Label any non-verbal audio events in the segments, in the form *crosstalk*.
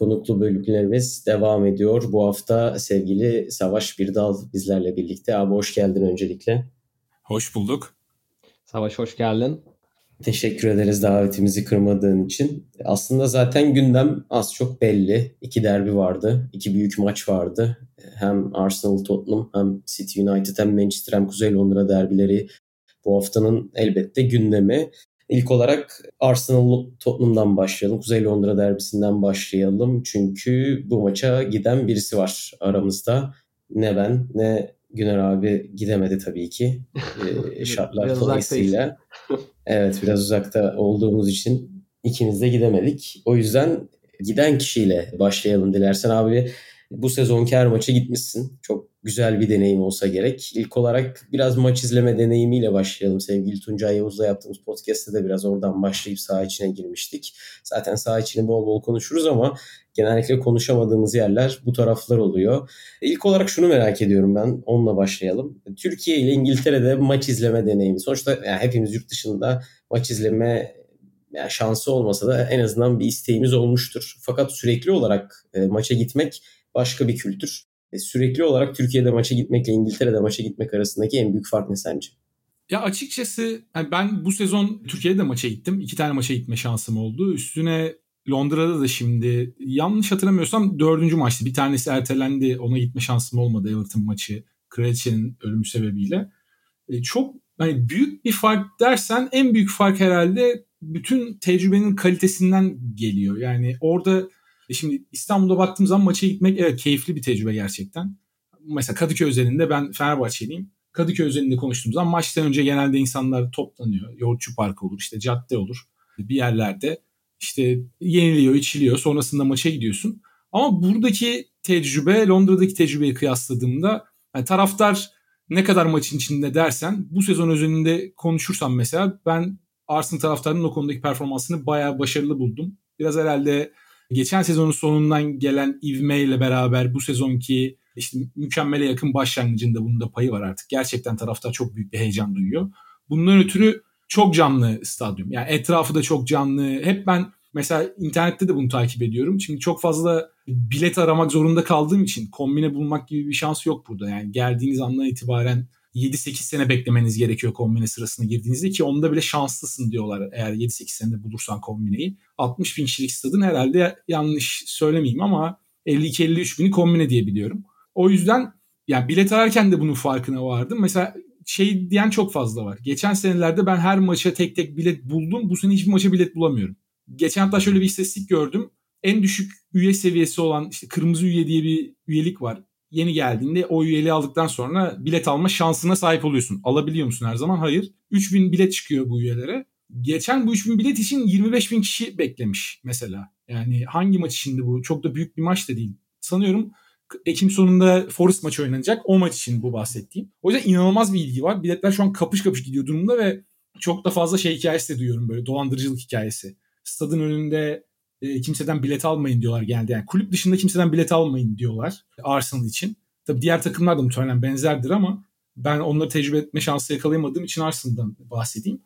Konuklu bölümlerimiz devam ediyor. Bu hafta sevgili Savaş Birdal bizlerle birlikte. Abi hoş geldin öncelikle. Hoş bulduk. Savaş hoş geldin. Teşekkür ederiz davetimizi kırmadığın için. Aslında zaten gündem az çok belli. İki derbi vardı. iki büyük maç vardı. Hem Arsenal Tottenham hem City United hem Manchester hem Kuzey Londra derbileri bu haftanın elbette gündemi. İlk olarak Arsenal Tottenham'dan başlayalım. Kuzey Londra derbisinden başlayalım. Çünkü bu maça giden birisi var aramızda. Ne ben ne Güner abi gidemedi tabii ki. *laughs* E, şartlar dolayısıyla. evet biraz uzakta olduğumuz için ikimiz de gidemedik. O yüzden giden kişiyle başlayalım dilersen abi. Bu sezonki her maça gitmişsin. Çok güzel bir deneyim olsa gerek. İlk olarak biraz maç izleme deneyimiyle başlayalım. Sevgili Tuncay Yavuz'la yaptığımız podcast'te de biraz oradan başlayıp saha içine girmiştik. Zaten saha içini bol bol konuşuruz ama genellikle konuşamadığımız yerler bu taraflar oluyor. İlk olarak şunu merak ediyorum ben. Onunla başlayalım. Türkiye ile İngiltere'de maç izleme deneyimi. Sonuçta yani hepimiz yurt dışında maç izleme yani şansı olmasa da en azından bir isteğimiz olmuştur. Fakat sürekli olarak e, maça gitmek başka bir kültür. E, sürekli olarak Türkiye'de maça gitmekle İngiltere'de maça gitmek arasındaki en büyük fark ne sence? Ya açıkçası yani ben bu sezon Türkiye'de maça gittim. İki tane maça gitme şansım oldu. Üstüne Londra'da da şimdi yanlış hatırlamıyorsam dördüncü maçtı. Bir tanesi ertelendi. Ona gitme şansım olmadı Everton maçı. Kraliçenin ölümü sebebiyle. E, çok hani büyük bir fark dersen en büyük fark herhalde bütün tecrübenin kalitesinden geliyor. Yani orada e şimdi İstanbul'da baktığım zaman maça gitmek evet keyifli bir tecrübe gerçekten. Mesela Kadıköy özelinde ben Fenerbahçeliyim. Kadıköy özelinde konuştuğum zaman maçtan önce genelde insanlar toplanıyor. Yoğurtçu Park olur, işte cadde olur. Bir yerlerde işte yeniliyor, içiliyor. Sonrasında maça gidiyorsun. Ama buradaki tecrübe Londra'daki tecrübeyi kıyasladığımda yani taraftar ne kadar maçın içinde dersen bu sezon özelinde konuşursam mesela ben Arsenal taraftarının o konudaki performansını bayağı başarılı buldum. Biraz herhalde geçen sezonun sonundan gelen ivmeyle beraber bu sezonki işte mükemmele yakın başlangıcında bunun da payı var artık. Gerçekten taraftar çok büyük bir heyecan duyuyor. Bundan ötürü çok canlı stadyum. Yani etrafı da çok canlı. Hep ben mesela internette de bunu takip ediyorum. Şimdi çok fazla bilet aramak zorunda kaldığım için kombine bulmak gibi bir şans yok burada. Yani geldiğiniz andan itibaren 7-8 sene beklemeniz gerekiyor kombine sırasına girdiğinizde ki onda bile şanslısın diyorlar eğer 7-8 senede bulursan kombineyi. 60 bin kişilik stadın herhalde yanlış söylemeyeyim ama 52-53 bini kombine diye biliyorum. O yüzden yani bilet ararken de bunun farkına vardım. Mesela şey diyen çok fazla var. Geçen senelerde ben her maça tek tek bilet buldum. Bu sene hiçbir maça bilet bulamıyorum. Geçen hatta şöyle bir istatistik gördüm. En düşük üye seviyesi olan işte kırmızı üye diye bir üyelik var yeni geldiğinde o üyeliği aldıktan sonra bilet alma şansına sahip oluyorsun. Alabiliyor musun her zaman? Hayır. 3000 bilet çıkıyor bu üyelere. Geçen bu 3000 bilet için 25 bin kişi beklemiş mesela. Yani hangi maç içindi bu? Çok da büyük bir maç da değil. Sanıyorum Ekim sonunda Forest maçı oynanacak. O maç için bu bahsettiğim. O yüzden inanılmaz bir ilgi var. Biletler şu an kapış kapış gidiyor durumda ve çok da fazla şey hikayesi de duyuyorum böyle dolandırıcılık hikayesi. Stadın önünde e, kimseden bilet almayın diyorlar genelde. Yani kulüp dışında kimseden bilet almayın diyorlar Arsenal için. Tabii diğer takımlar da muhtemelen benzerdir ama ben onları tecrübe etme şansı yakalayamadığım için Arsenal'dan bahsedeyim.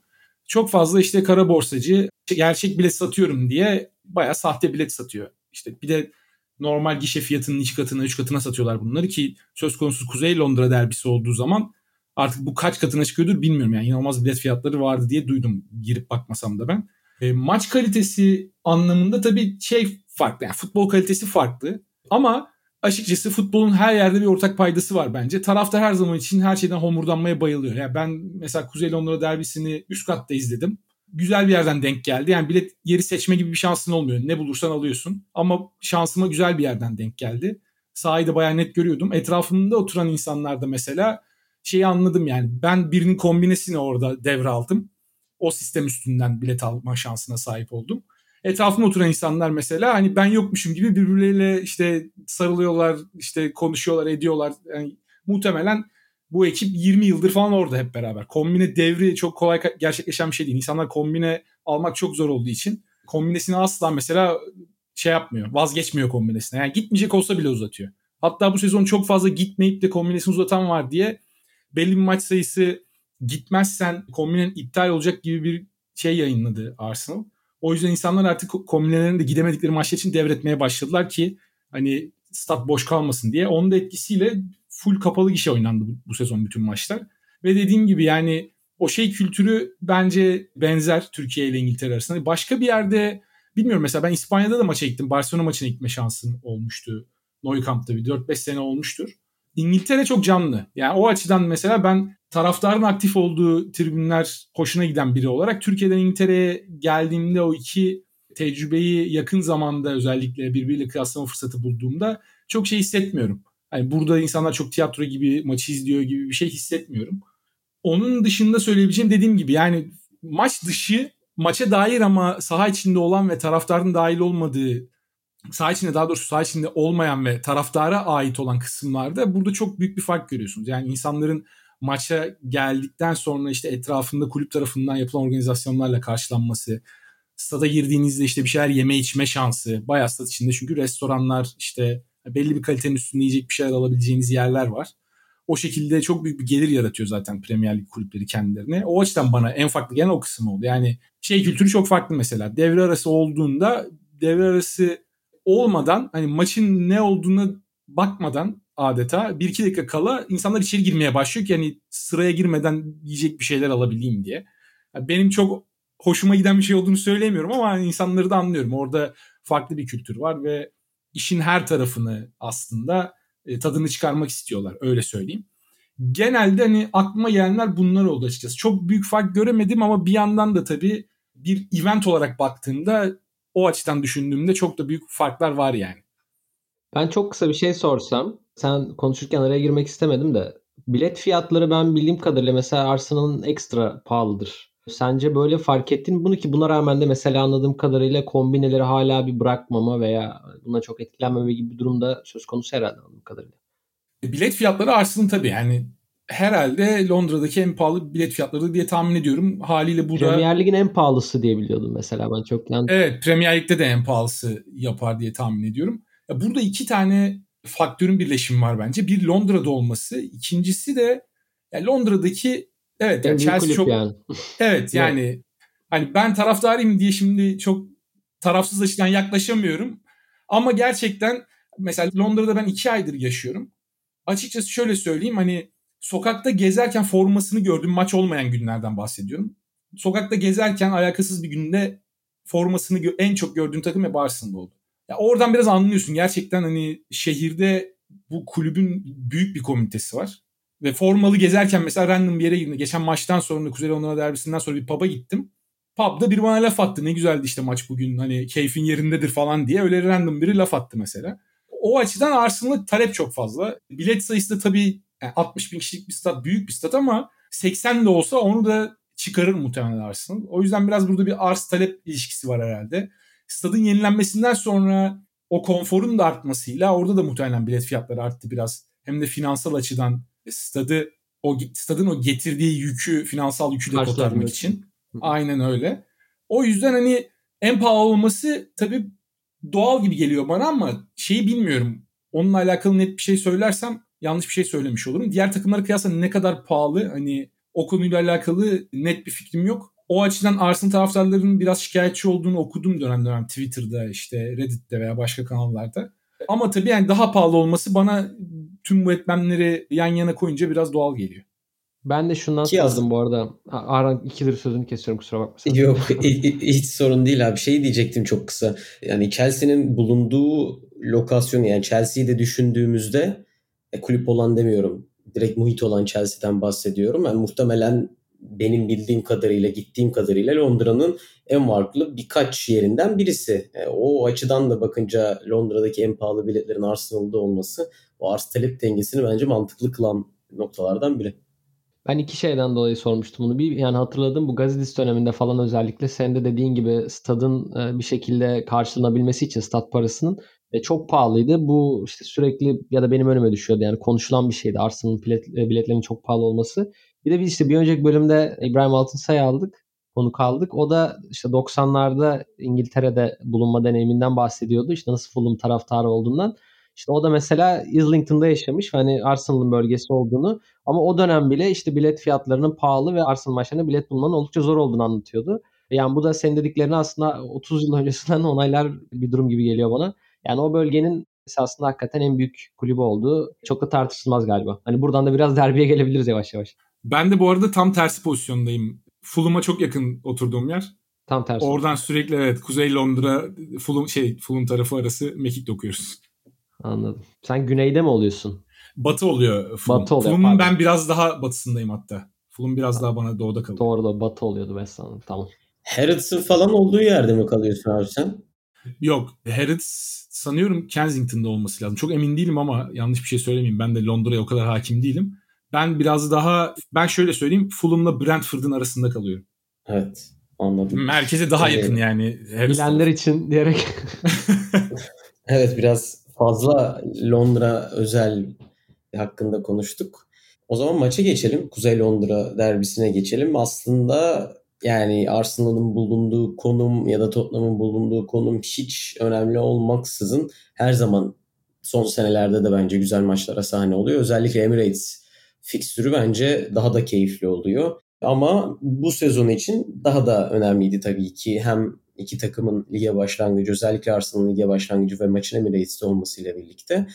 Çok fazla işte kara borsacı gerçek bilet satıyorum diye bayağı sahte bilet satıyor. İşte bir de normal gişe fiyatının iki katına, üç katına satıyorlar bunları ki söz konusu Kuzey Londra derbisi olduğu zaman artık bu kaç katına çıkıyordur bilmiyorum. Yani inanılmaz bilet fiyatları vardı diye duydum girip bakmasam da ben. E, maç kalitesi anlamında tabii şey farklı. Yani futbol kalitesi farklı. Ama açıkçası futbolun her yerde bir ortak paydası var bence. Taraftar her zaman için her şeyden homurdanmaya bayılıyor. Yani ben mesela Kuzey Londra derbisini üst katta izledim. Güzel bir yerden denk geldi. Yani bilet yeri seçme gibi bir şansın olmuyor. Ne bulursan alıyorsun. Ama şansıma güzel bir yerden denk geldi. Sahayı da bayağı net görüyordum. Etrafımda oturan insanlar da mesela şeyi anladım yani. Ben birinin kombinesini orada devraldım o sistem üstünden bilet alma şansına sahip oldum. Etrafıma oturan insanlar mesela hani ben yokmuşum gibi birbirleriyle işte sarılıyorlar, işte konuşuyorlar, ediyorlar. Yani muhtemelen bu ekip 20 yıldır falan orada hep beraber. Kombine devri çok kolay gerçekleşen bir şey değil. İnsanlar kombine almak çok zor olduğu için kombinesini asla mesela şey yapmıyor. Vazgeçmiyor kombinesine. Yani gitmeyecek olsa bile uzatıyor. Hatta bu sezon çok fazla gitmeyip de kombinesini uzatan var diye belli bir maç sayısı gitmezsen kombinen iptal olacak gibi bir şey yayınladı Arsenal. O yüzden insanlar artık kombinelerini de gidemedikleri maçlar için devretmeye başladılar ki hani stat boş kalmasın diye. Onun da etkisiyle full kapalı gişe oynandı bu, bu sezon bütün maçlar. Ve dediğim gibi yani o şey kültürü bence benzer Türkiye ile İngiltere arasında. Başka bir yerde bilmiyorum mesela ben İspanya'da da maça gittim. Barcelona maçına gitme şansım olmuştu. Nou Camp'ta bir 4-5 sene olmuştur. İngiltere çok canlı. Yani o açıdan mesela ben taraftarın aktif olduğu tribünler hoşuna giden biri olarak Türkiye'den İngiltere'ye geldiğimde o iki tecrübeyi yakın zamanda özellikle birbiriyle kıyaslama fırsatı bulduğumda çok şey hissetmiyorum. Hani burada insanlar çok tiyatro gibi maçı izliyor gibi bir şey hissetmiyorum. Onun dışında söyleyebileceğim dediğim gibi yani maç dışı maça dair ama saha içinde olan ve taraftarın dahil olmadığı saha içinde daha doğrusu saha içinde olmayan ve taraftara ait olan kısımlarda burada çok büyük bir fark görüyorsunuz. Yani insanların maça geldikten sonra işte etrafında kulüp tarafından yapılan organizasyonlarla karşılanması, stada girdiğinizde işte bir şeyler yeme içme şansı, bayağı stat içinde çünkü restoranlar işte belli bir kalitenin üstünde yiyecek bir şeyler alabileceğiniz yerler var. O şekilde çok büyük bir gelir yaratıyor zaten Premier Lig kulüpleri kendilerine. O açıdan bana en farklı gelen o kısım oldu. Yani şey kültürü çok farklı mesela. Devre arası olduğunda devre arası olmadan hani maçın ne olduğuna bakmadan adeta bir iki dakika kala insanlar içeri girmeye başlıyor ki hani sıraya girmeden yiyecek bir şeyler alabileyim diye. Yani benim çok hoşuma giden bir şey olduğunu söyleyemiyorum ama hani insanları da anlıyorum. Orada farklı bir kültür var ve işin her tarafını aslında e, tadını çıkarmak istiyorlar öyle söyleyeyim. Genelde hani aklıma gelenler bunlar oldu açıkçası. Çok büyük fark göremedim ama bir yandan da tabii bir event olarak baktığımda o açıdan düşündüğümde çok da büyük farklar var yani. Ben çok kısa bir şey sorsam. Sen konuşurken araya girmek istemedim de. Bilet fiyatları ben bildiğim kadarıyla mesela Arsenal'ın ekstra pahalıdır. Sence böyle fark ettin bunu ki buna rağmen de mesela anladığım kadarıyla kombineleri hala bir bırakmama veya buna çok etkilenmeme gibi bir durumda söz konusu herhalde anladığım kadarıyla. E, bilet fiyatları Arsenal'ın tabii yani herhalde Londra'daki en pahalı bilet fiyatları diye tahmin ediyorum. Haliyle burada... Premier Lig'in en pahalısı diye biliyordum mesela ben çok. Yani... Evet Premier Lig'de de en pahalısı yapar diye tahmin ediyorum. Burada iki tane faktörün birleşimi var bence. Bir Londra'da olması, ikincisi de ya Londra'daki evet yani Chelsea çok yani. *laughs* evet yani hani ben taraftarıyım diye şimdi çok tarafsız açıdan yaklaşamıyorum. Ama gerçekten mesela Londra'da ben iki aydır yaşıyorum. Açıkçası şöyle söyleyeyim hani sokakta gezerken formasını gördüm maç olmayan günlerden bahsediyorum. Sokakta gezerken alakasız bir günde formasını en çok gördüğüm takım hep Arsenal oldu. Ya oradan biraz anlıyorsun gerçekten hani şehirde bu kulübün büyük bir komitesi var. Ve formalı gezerken mesela random bir yere girdim. Geçen maçtan sonra Kuzey Londra derbisinden sonra bir pub'a gittim. Pub'da bir bana laf attı. Ne güzeldi işte maç bugün hani keyfin yerindedir falan diye. Öyle random biri laf attı mesela. O açıdan Arsenal'a talep çok fazla. Bilet sayısı da tabii yani 60 bin kişilik bir stat büyük bir stat ama 80 de olsa onu da çıkarır muhtemelen Arsenal. O yüzden biraz burada bir arz talep ilişkisi var herhalde stadın yenilenmesinden sonra o konforun da artmasıyla orada da muhtemelen bilet fiyatları arttı biraz. Hem de finansal açıdan stadı o stadın o getirdiği yükü finansal yükü de kotarmak için. Aynen öyle. O yüzden hani en pahalı olması tabii doğal gibi geliyor bana ama şeyi bilmiyorum. Onunla alakalı net bir şey söylersem yanlış bir şey söylemiş olurum. Diğer takımlara kıyasla ne kadar pahalı hani o konuyla alakalı net bir fikrim yok o açıdan Arsenal taraftarlarının biraz şikayetçi olduğunu okudum dönem dönem Twitter'da işte Reddit'te veya başka kanallarda. Ama tabii yani daha pahalı olması bana tüm bu etmenleri yan yana koyunca biraz doğal geliyor. Ben de şundan Ki yazdım bu arada. Aran ikidir sözünü kesiyorum kusura bakma. Sen. Yok *laughs* hiç sorun değil abi. Şey diyecektim çok kısa. Yani Chelsea'nin bulunduğu lokasyon yani Chelsea'yi de düşündüğümüzde e, kulüp olan demiyorum. Direkt muhit olan Chelsea'den bahsediyorum. Yani muhtemelen benim bildiğim kadarıyla, gittiğim kadarıyla Londra'nın en farklı birkaç yerinden birisi. E, o açıdan da bakınca Londra'daki en pahalı biletlerin Arsenal'da olması o arz talep dengesini bence mantıklı kılan noktalardan biri. Ben iki şeyden dolayı sormuştum bunu. Bir yani hatırladım bu Gazidis döneminde falan özellikle sen de dediğin gibi stadın e, bir şekilde karşılanabilmesi için stat parasının E, çok pahalıydı. Bu işte sürekli ya da benim önüme düşüyordu. Yani konuşulan bir şeydi. Arsenal'ın bilet, e, biletlerinin çok pahalı olması. Bir de biz işte bir önceki bölümde İbrahim Altınsay aldık. Konu kaldık. O da işte 90'larda İngiltere'de bulunma deneyiminden bahsediyordu. İşte nasıl Fulham taraftarı olduğundan. İşte o da mesela Islington'da yaşamış. Hani Arsenal'ın bölgesi olduğunu. Ama o dönem bile işte bilet fiyatlarının pahalı ve Arsenal maçlarına bilet bulmanın oldukça zor olduğunu anlatıyordu. Yani bu da senin dediklerini aslında 30 yıl öncesinden *laughs* onaylar bir durum gibi geliyor bana. Yani o bölgenin esasında hakikaten en büyük kulübü olduğu çok da tartışılmaz galiba. Hani buradan da biraz derbiye gelebiliriz yavaş yavaş. Ben de bu arada tam tersi pozisyondayım. Fulham'a çok yakın oturduğum yer. Tam tersi. Oradan sürekli evet Kuzey Londra Fulham şey Fulham tarafı arası mekik okuyoruz. Anladım. Sen güneyde mi oluyorsun? Batı oluyor Fulham. Batı oluyor. Fulham'ın ben biraz daha batısındayım hatta. Fulham biraz daha bana doğuda kalıyor. Doğru da batı oluyordu West Ham. Tamam. Harrods'ın falan olduğu yerde mi kalıyorsun abi sen? Yok. Harrods sanıyorum Kensington'da olması lazım. Çok emin değilim ama yanlış bir şey söylemeyeyim. Ben de Londra'ya o kadar hakim değilim. Ben biraz daha ben şöyle söyleyeyim Fulham'la Brentford'un arasında kalıyorum. Evet. Anladım. Merkeze daha Ee, yakın yani. Bilenler için diyerek. *laughs* Evet biraz fazla Londra özel hakkında konuştuk. O zaman maça geçelim. Kuzey Londra derbisine geçelim. Aslında yani Arsenal'ın bulunduğu konum ya da Tottenham'ın bulunduğu konum hiç önemli olmaksızın her zaman son senelerde de bence güzel maçlara sahne oluyor. Özellikle Emirates fikstürü bence daha da keyifli oluyor. Ama bu sezon için daha da önemliydi tabii ki. Hem iki takımın lige başlangıcı özellikle Arsenal'ın lige başlangıcı ve maçın Emirates'te olmasıyla birlikte.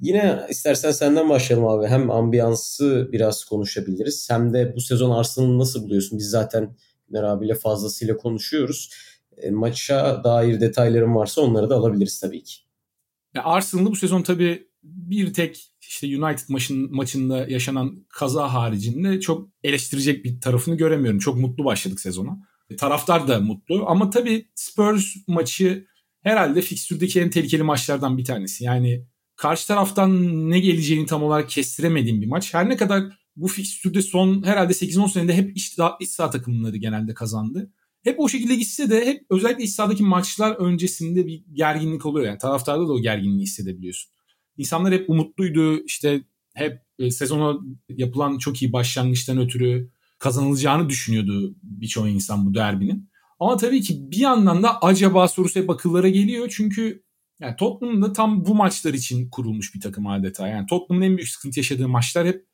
Yine istersen senden başlayalım abi. Hem ambiyansı biraz konuşabiliriz hem de bu sezon Arsenal'ı nasıl buluyorsun? Biz zaten Güner abiyle fazlasıyla konuşuyoruz. E, maça dair detayların varsa onları da alabiliriz tabii ki. Ya Arsenal'ı bu sezon tabii bir tek işte United maçın, maçında yaşanan kaza haricinde çok eleştirecek bir tarafını göremiyorum. Çok mutlu başladık sezona. E, Taraftar da mutlu ama tabii Spurs maçı herhalde fikstürdeki en tehlikeli maçlardan bir tanesi. Yani karşı taraftan ne geleceğini tam olarak kestiremediğim bir maç. Her ne kadar bu fikstürde son herhalde 8-10 senede hep iç, iç saha takımları genelde kazandı. Hep o şekilde gitse de hep özellikle iç sahadaki maçlar öncesinde bir gerginlik oluyor. Yani taraftarda da o gerginliği hissedebiliyorsun. İnsanlar hep umutluydu. İşte hep e, sezona yapılan çok iyi başlangıçtan ötürü kazanılacağını düşünüyordu birçok insan bu derbinin. Ama tabii ki bir yandan da acaba sorusu hep akıllara geliyor. Çünkü yani Tottenham da tam bu maçlar için kurulmuş bir takım adeta. Yani Tottenham'ın en büyük sıkıntı yaşadığı maçlar hep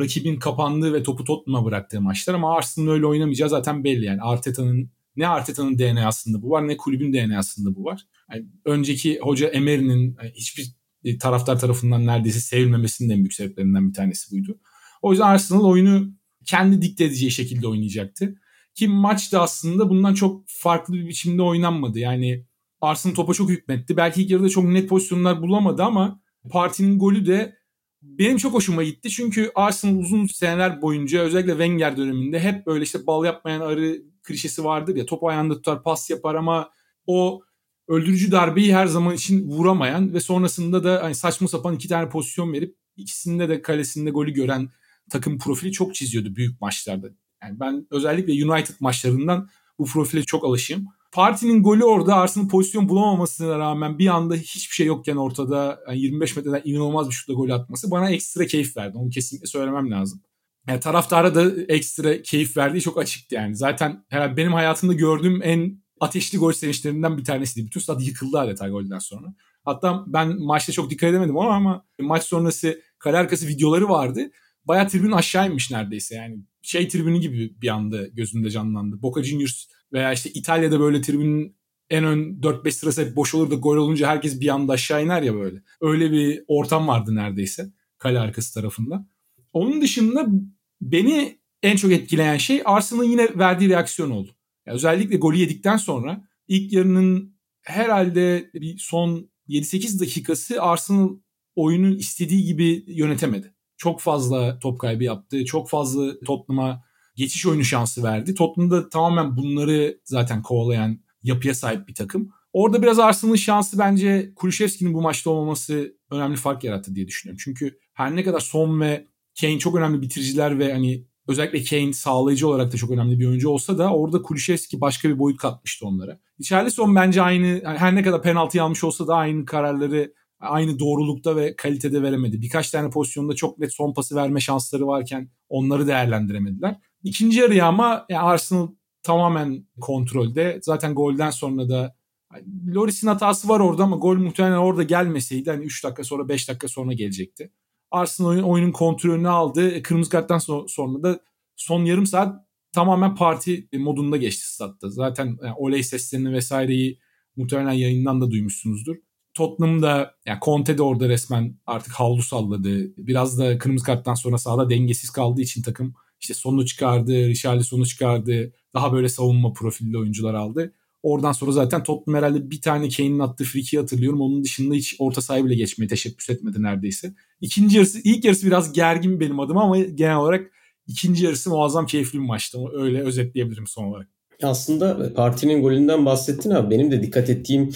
rakibin kapandığı ve topu Tottenham'a bıraktığı maçlar. Ama Arsenal'ın öyle oynamayacağı zaten belli. Yani Arteta'nın ne Arteta'nın DNA'sında bu var ne kulübün DNA'sında bu var. Yani önceki hoca Emery'nin hiçbir taraftar tarafından neredeyse sevilmemesinin en büyük sebeplerinden bir tanesi buydu. O yüzden Arsenal oyunu kendi dikte edeceği şekilde oynayacaktı. Ki maç da aslında bundan çok farklı bir biçimde oynanmadı. Yani Arsenal topa çok hükmetti. Belki ilk yarıda çok net pozisyonlar bulamadı ama partinin golü de benim çok hoşuma gitti. Çünkü Arsenal uzun seneler boyunca özellikle Wenger döneminde hep böyle işte bal yapmayan arı klişesi vardır ya. Topu ayağında tutar pas yapar ama o öldürücü darbeyi her zaman için vuramayan ve sonrasında da hani saçma sapan iki tane pozisyon verip ikisinde de kalesinde golü gören takım profili çok çiziyordu büyük maçlarda. Yani ben özellikle United maçlarından bu profile çok alışığım. Partinin golü orada Arsenal pozisyon bulamamasına rağmen bir anda hiçbir şey yokken ortada yani 25 metreden inanılmaz bir şutla gol atması bana ekstra keyif verdi. Onu kesinlikle söylemem lazım. Yani taraftara da ekstra keyif verdiği çok açıktı yani. Zaten herhalde benim hayatımda gördüğüm en ateşli gol sevinçlerinden bir tanesiydi. Bütün stat yıkıldı adeta golden sonra. Hatta ben maçta çok dikkat edemedim ama, ama maç sonrası kale arkası videoları vardı. Bayağı tribün aşağı inmiş neredeyse yani. Şey tribünü gibi bir anda gözümde canlandı. Boca Juniors veya işte İtalya'da böyle tribünün en ön 4-5 sırası hep boş olur da gol olunca herkes bir anda aşağı iner ya böyle. Öyle bir ortam vardı neredeyse kale arkası tarafında. Onun dışında beni en çok etkileyen şey Arsenal'ın yine verdiği reaksiyon oldu. Yani özellikle golü yedikten sonra ilk yarının herhalde bir son 7-8 dakikası Arsenal oyunun istediği gibi yönetemedi. Çok fazla top kaybı yaptı. Çok fazla Tottenham'a geçiş oyunu şansı verdi. Tottenham da tamamen bunları zaten kovalayan yapıya sahip bir takım. Orada biraz Arsenal'ın şansı bence Kulüşevski'nin bu maçta olmaması önemli fark yarattı diye düşünüyorum. Çünkü her ne kadar Son ve Kane çok önemli bitiriciler ve hani özellikle Kane sağlayıcı olarak da çok önemli bir oyuncu olsa da orada Kulüşevski başka bir boyut katmıştı onlara. Richarlison bence aynı her ne kadar penaltı almış olsa da aynı kararları aynı doğrulukta ve kalitede veremedi. Birkaç tane pozisyonda çok net son pası verme şansları varken onları değerlendiremediler. İkinci yarıya ama yani Arsenal tamamen kontrolde. Zaten golden sonra da Loris'in hatası var orada ama gol muhtemelen orada gelmeseydi hani 3 dakika sonra 5 dakika sonra gelecekti. Arsenal oyun, oyunun kontrolünü aldı. Kırmızı karttan sonra da son yarım saat tamamen parti modunda geçti statta. Zaten yani oley seslerini vesaireyi muhtemelen yayından da duymuşsunuzdur. Tottenham'da yani Conte de orada resmen artık havlu salladı. Biraz da kırmızı karttan sonra sahada dengesiz kaldığı için takım işte sonu çıkardı, Richarlison'u çıkardı. Daha böyle savunma profilli oyuncular aldı. Oradan sonra zaten Tottenham herhalde bir tane Kane'in attığı free hatırlıyorum. Onun dışında hiç orta sahayı bile geçmeye teşebbüs etmedi neredeyse. İkinci yarısı, ilk yarısı biraz gergin benim adıma ama genel olarak ikinci yarısı muazzam keyifli bir maçtı. Öyle özetleyebilirim son olarak. Aslında partinin golünden bahsettin abi. Benim de dikkat ettiğim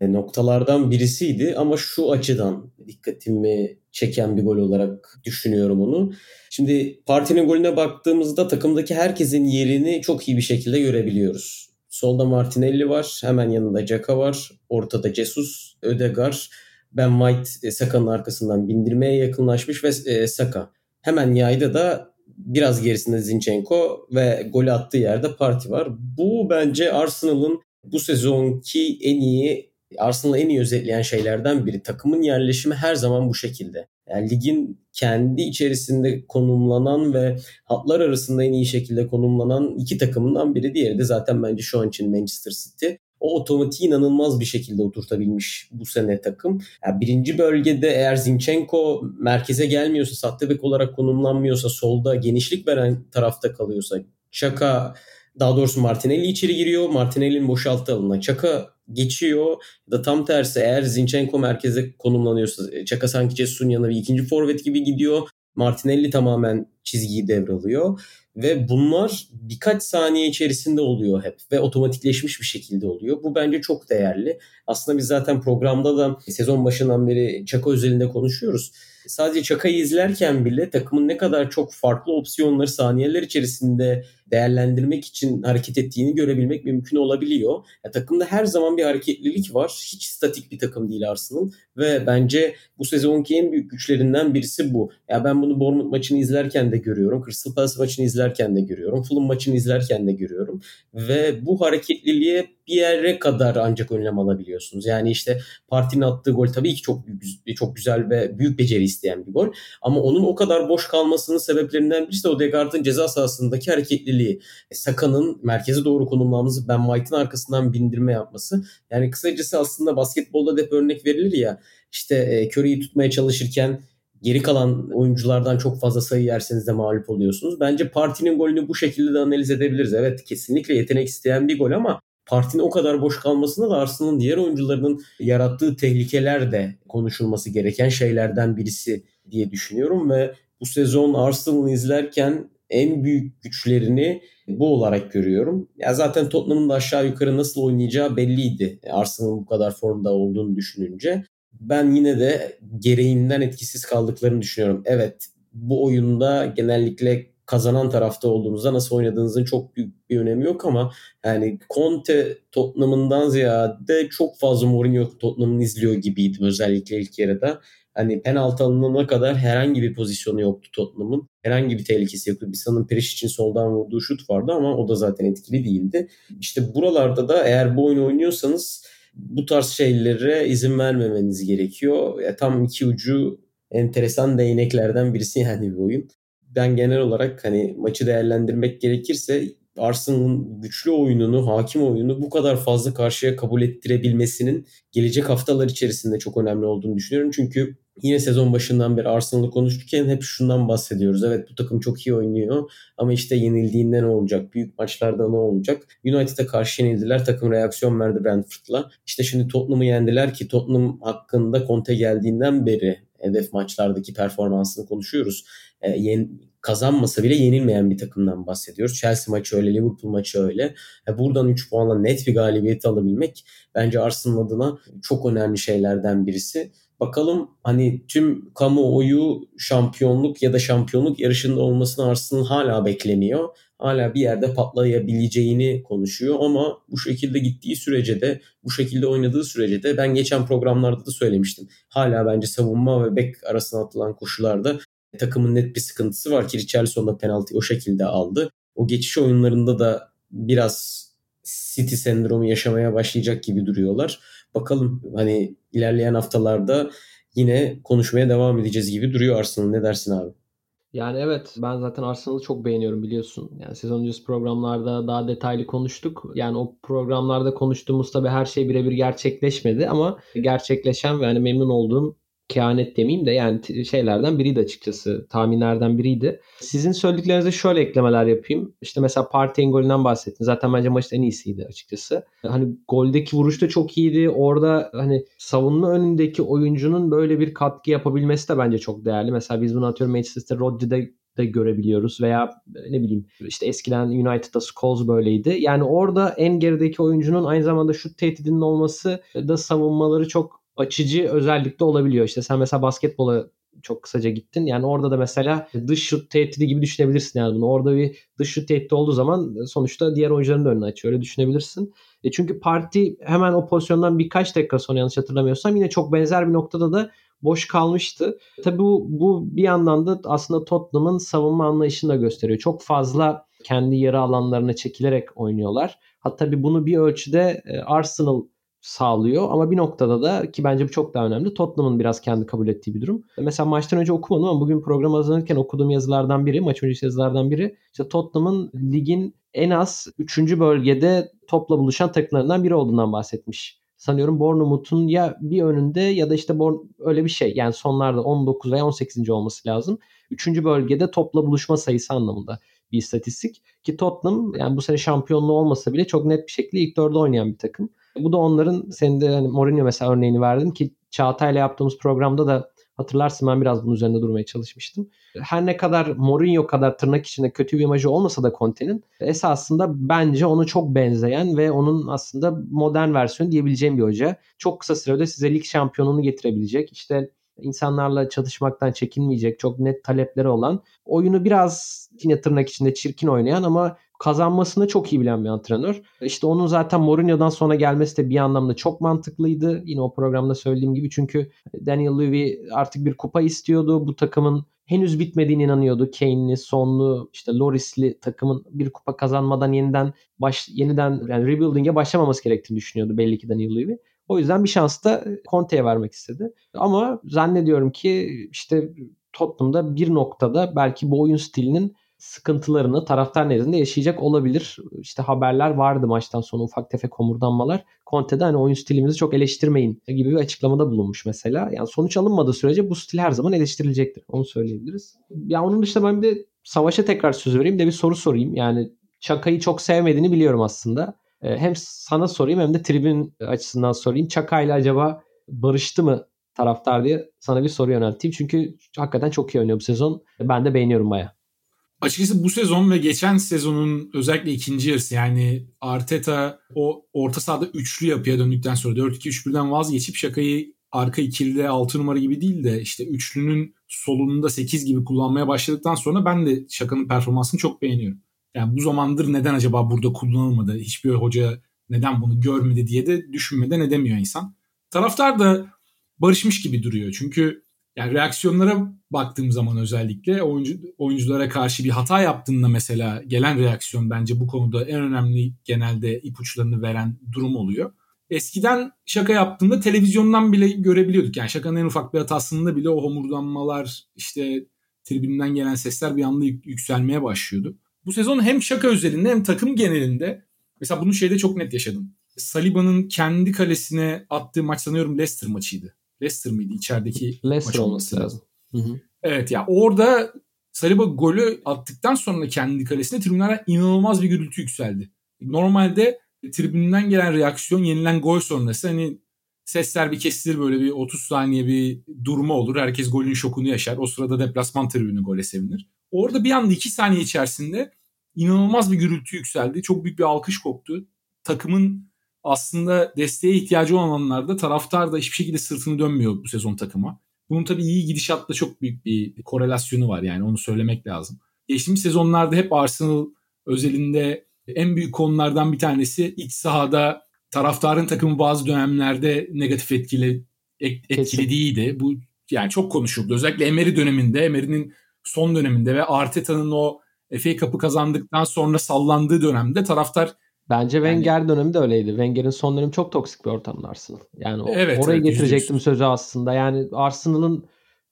e, noktalardan birisiydi ama şu açıdan dikkatimi çeken bir gol olarak düşünüyorum onu. Şimdi partinin golüne baktığımızda takımdaki herkesin yerini çok iyi bir şekilde görebiliyoruz. Solda Martinelli var, hemen yanında Caka var, ortada Jesus, Ödegaard, Ben White e, Saka'nın arkasından bindirmeye yakınlaşmış ve e, Saka. Hemen yayda da biraz gerisinde Zinchenko ve golü attığı yerde Parti var. Bu bence Arsenal'ın bu sezonki en iyi Arsenal'ı en iyi özetleyen şeylerden biri. Takımın yerleşimi her zaman bu şekilde. Yani ligin kendi içerisinde konumlanan ve hatlar arasında en iyi şekilde konumlanan iki takımından biri. Diğeri de zaten bence şu an için Manchester City. O otomatiği inanılmaz bir şekilde oturtabilmiş bu sene takım. Yani birinci bölgede eğer Zinchenko merkeze gelmiyorsa, sahte olarak konumlanmıyorsa, solda genişlik veren tarafta kalıyorsa, Şaka daha doğrusu Martinelli içeri giriyor. Martinelli'nin boşaltı alanına Çaka geçiyor. Da tam tersi eğer Zinchenko merkeze konumlanıyorsa Çaka sanki Cesus'un yanına bir ikinci forvet gibi gidiyor. Martinelli tamamen çizgiyi devralıyor. Ve bunlar birkaç saniye içerisinde oluyor hep ve otomatikleşmiş bir şekilde oluyor. Bu bence çok değerli. Aslında biz zaten programda da sezon başından beri Çaka özelinde konuşuyoruz sadece Çaka'yı izlerken bile takımın ne kadar çok farklı opsiyonları saniyeler içerisinde değerlendirmek için hareket ettiğini görebilmek mümkün olabiliyor. Ya, takımda her zaman bir hareketlilik var. Hiç statik bir takım değil Arsenal ve bence bu sezonki en büyük güçlerinden birisi bu. Ya ben bunu Bournemouth maçını izlerken de görüyorum. Crystal Palace maçını izlerken de görüyorum. Fulham maçını izlerken de görüyorum. Ve bu hareketliliğe bir yere kadar ancak önlem alabiliyorsunuz. Yani işte partinin attığı gol tabii ki çok çok güzel ve büyük beceri isteyen bir gol. Ama onun o kadar boş kalmasının sebeplerinden birisi de Odegaard'ın ceza sahasındaki hareketliliği. E, Saka'nın merkeze doğru konumlanması, Ben White'ın arkasından bindirme yapması. Yani kısacası aslında basketbolda da hep örnek verilir ya. İşte e, Curry'i tutmaya çalışırken geri kalan oyunculardan çok fazla sayı yerseniz de mağlup oluyorsunuz. Bence partinin golünü bu şekilde de analiz edebiliriz. Evet kesinlikle yetenek isteyen bir gol ama partinin o kadar boş kalmasında da Arsenal'ın diğer oyuncularının yarattığı tehlikeler de konuşulması gereken şeylerden birisi diye düşünüyorum ve bu sezon Arsenal'ı izlerken en büyük güçlerini bu olarak görüyorum. Ya zaten Tottenham'ın da aşağı yukarı nasıl oynayacağı belliydi. Arsenal'ın bu kadar formda olduğunu düşününce. Ben yine de gereğinden etkisiz kaldıklarını düşünüyorum. Evet bu oyunda genellikle kazanan tarafta olduğunuzda nasıl oynadığınızın çok büyük bir önemi yok ama yani Conte Tottenham'ından ziyade çok fazla Mourinho Tottenham'ını izliyor gibiydim özellikle ilk yarıda. Hani penaltı alınana kadar herhangi bir pozisyonu yoktu Tottenham'ın. Herhangi bir tehlikesi yoktu. Bir sanın Periş için soldan vurduğu şut vardı ama o da zaten etkili değildi. İşte buralarda da eğer bu oyunu oynuyorsanız bu tarz şeylere izin vermemeniz gerekiyor. Ya, tam iki ucu enteresan değneklerden birisi yani bu oyun ben genel olarak hani maçı değerlendirmek gerekirse Arsenal'ın güçlü oyununu, hakim oyununu bu kadar fazla karşıya kabul ettirebilmesinin gelecek haftalar içerisinde çok önemli olduğunu düşünüyorum. Çünkü yine sezon başından beri Arsenal'ı konuşurken hep şundan bahsediyoruz. Evet bu takım çok iyi oynuyor ama işte yenildiğinde ne olacak? Büyük maçlarda ne olacak? United'a karşı yenildiler. Takım reaksiyon verdi Brentford'la. İşte şimdi Tottenham'ı yendiler ki Tottenham hakkında Conte geldiğinden beri hedef maçlardaki performansını konuşuyoruz. E, yen, kazanmasa bile yenilmeyen bir takımdan bahsediyoruz. Chelsea maçı öyle, Liverpool maçı öyle. E buradan 3 puanla net bir galibiyet alabilmek bence Arsenal adına çok önemli şeylerden birisi. Bakalım hani tüm kamuoyu şampiyonluk ya da şampiyonluk yarışında olmasını Arsenal hala bekleniyor. Hala bir yerde patlayabileceğini konuşuyor ama bu şekilde gittiği sürece de bu şekilde oynadığı sürece de ben geçen programlarda da söylemiştim. Hala bence savunma ve bek arasına atılan koşularda takımın net bir sıkıntısı var ki Richarlison da penaltıyı o şekilde aldı. O geçiş oyunlarında da biraz City sendromu yaşamaya başlayacak gibi duruyorlar. Bakalım hani ilerleyen haftalarda yine konuşmaya devam edeceğiz gibi duruyor Arsenal. Ne dersin abi? Yani evet ben zaten Arsenal'ı çok beğeniyorum biliyorsun. Yani sezon öncesi programlarda daha detaylı konuştuk. Yani o programlarda konuştuğumuz tabii her şey birebir gerçekleşmedi ama gerçekleşen ve hani memnun olduğum kehanet demeyeyim de yani şeylerden biriydi açıkçası. Tahminlerden biriydi. Sizin söylediklerinize şöyle eklemeler yapayım. İşte mesela Partey'in golünden bahsettin. Zaten bence maçın en iyisiydi açıkçası. Hani goldeki vuruş da çok iyiydi. Orada hani savunma önündeki oyuncunun böyle bir katkı yapabilmesi de bence çok değerli. Mesela biz bunu atıyorum Manchester Rodri'de de görebiliyoruz veya ne bileyim işte eskiden United'da Scholes böyleydi. Yani orada en gerideki oyuncunun aynı zamanda şut tehdidinin olması da savunmaları çok açıcı özellikle olabiliyor. İşte sen mesela basketbola çok kısaca gittin. Yani orada da mesela dış şut tehdidi gibi düşünebilirsin yani bunu. Orada bir dış şut tehdidi olduğu zaman sonuçta diğer oyuncuların da önünü açıyor. Öyle düşünebilirsin. E çünkü parti hemen o pozisyondan birkaç dakika sonra yanlış hatırlamıyorsam yine çok benzer bir noktada da boş kalmıştı. Tabii bu, bu bir yandan da aslında Tottenham'ın savunma anlayışını da gösteriyor. Çok fazla kendi yarı alanlarına çekilerek oynuyorlar. Hatta bir bunu bir ölçüde e, Arsenal sağlıyor ama bir noktada da ki bence bu çok daha önemli Tottenham'ın biraz kendi kabul ettiği bir durum. Mesela maçtan önce okumadım ama bugün program hazırlanırken okuduğum yazılardan biri, maç öncesi yazılardan biri işte Tottenham'ın ligin en az 3. bölgede topla buluşan takımlarından biri olduğundan bahsetmiş. Sanıyorum Bournemouth'un ya bir önünde ya da işte öyle bir şey. Yani sonlarda 19 veya 18. olması lazım. 3. bölgede topla buluşma sayısı anlamında bir istatistik. Ki Tottenham yani bu sene şampiyonluğu olmasa bile çok net bir şekilde ilk dörde oynayan bir takım. Bu da onların senin de hani Mourinho mesela örneğini verdin ki Çağatay'la yaptığımız programda da hatırlarsın ben biraz bunun üzerinde durmaya çalışmıştım. Her ne kadar Mourinho kadar tırnak içinde kötü bir imajı olmasa da Conte'nin esasında bence onu çok benzeyen ve onun aslında modern versiyonu diyebileceğim bir hoca. Çok kısa sürede size lig şampiyonunu getirebilecek. İşte insanlarla çatışmaktan çekinmeyecek, çok net talepleri olan, oyunu biraz yine tırnak içinde çirkin oynayan ama kazanmasını çok iyi bilen bir antrenör. İşte onun zaten Mourinho'dan sonra gelmesi de bir anlamda çok mantıklıydı. Yine o programda söylediğim gibi çünkü Daniel Levy artık bir kupa istiyordu. Bu takımın henüz bitmediğine inanıyordu. Kane'li, Sonlu, işte Loris'li takımın bir kupa kazanmadan yeniden baş yeniden yani rebuilding'e başlamaması gerektiğini düşünüyordu belli ki Daniel Levy. O yüzden bir şans da Conte'ye vermek istedi. Ama zannediyorum ki işte Tottenham'da bir noktada belki bu oyun stilinin sıkıntılarını taraftar nezdinde yaşayacak olabilir. İşte haberler vardı maçtan sonra ufak tefek homurdanmalar. Conte'de hani oyun stilimizi çok eleştirmeyin gibi bir açıklamada bulunmuş mesela. Yani sonuç alınmadığı sürece bu stil her zaman eleştirilecektir. Onu söyleyebiliriz. Ya onun dışında ben bir de Savaş'a tekrar söz vereyim de bir soru sorayım. Yani Çaka'yı çok sevmediğini biliyorum aslında. Ee, hem sana sorayım hem de tribün açısından sorayım. Çaka ile acaba barıştı mı taraftar diye sana bir soru yönelteyim. Çünkü hakikaten çok iyi oynuyor bu sezon. Ben de beğeniyorum baya. Açıkçası bu sezon ve geçen sezonun özellikle ikinci yarısı yani Arteta o orta sahada üçlü yapıya döndükten sonra 4-2-3-1'den vazgeçip şakayı arka ikilide 6 numara gibi değil de işte üçlünün solunda 8 gibi kullanmaya başladıktan sonra ben de şakanın performansını çok beğeniyorum. Yani bu zamandır neden acaba burada kullanılmadı? Hiçbir hoca neden bunu görmedi diye de düşünmeden edemiyor insan. Taraftar da barışmış gibi duruyor. Çünkü yani reaksiyonlara baktığım zaman özellikle oyuncu, oyunculara karşı bir hata yaptığında mesela gelen reaksiyon bence bu konuda en önemli genelde ipuçlarını veren durum oluyor. Eskiden şaka yaptığında televizyondan bile görebiliyorduk. Yani şakanın en ufak bir hatasında bile o homurdanmalar işte tribünden gelen sesler bir anda yükselmeye başlıyordu. Bu sezon hem şaka özelinde hem takım genelinde mesela bunu şeyde çok net yaşadım. Saliba'nın kendi kalesine attığı maç sanıyorum Leicester maçıydı. Leicester miydi içerideki Leicester olması lazım. Hı hı. Evet ya orada Saliba golü attıktan sonra kendi kalesine tribünlerden inanılmaz bir gürültü yükseldi. Normalde tribünden gelen reaksiyon yenilen gol sonrası hani sesler bir kesilir böyle bir 30 saniye bir durma olur. Herkes golün şokunu yaşar. O sırada deplasman tribünü gole sevinir. Orada bir anda iki saniye içerisinde inanılmaz bir gürültü yükseldi. Çok büyük bir alkış koptu. Takımın aslında desteğe ihtiyacı olan anlarda taraftar da hiçbir şekilde sırtını dönmüyor bu sezon takıma. Bunun tabii iyi gidişatla çok büyük bir korelasyonu var yani onu söylemek lazım. Geçtiğimiz sezonlarda hep Arsenal özelinde en büyük konulardan bir tanesi iç sahada taraftarın takımı bazı dönemlerde negatif etkili etkilediğiydi. Bu yani çok konuşuldu. Özellikle Emery döneminde, Emery'nin son döneminde ve Arteta'nın o FA Cup'ı kazandıktan sonra sallandığı dönemde taraftar Bence Wenger yani, dönemi de öyleydi. Wenger'in son dönemi çok toksik bir ortamdı Arsenal. Yani evet, oraya evet, getirecektim yüzüyorsun. sözü aslında. Yani Arsenal'ın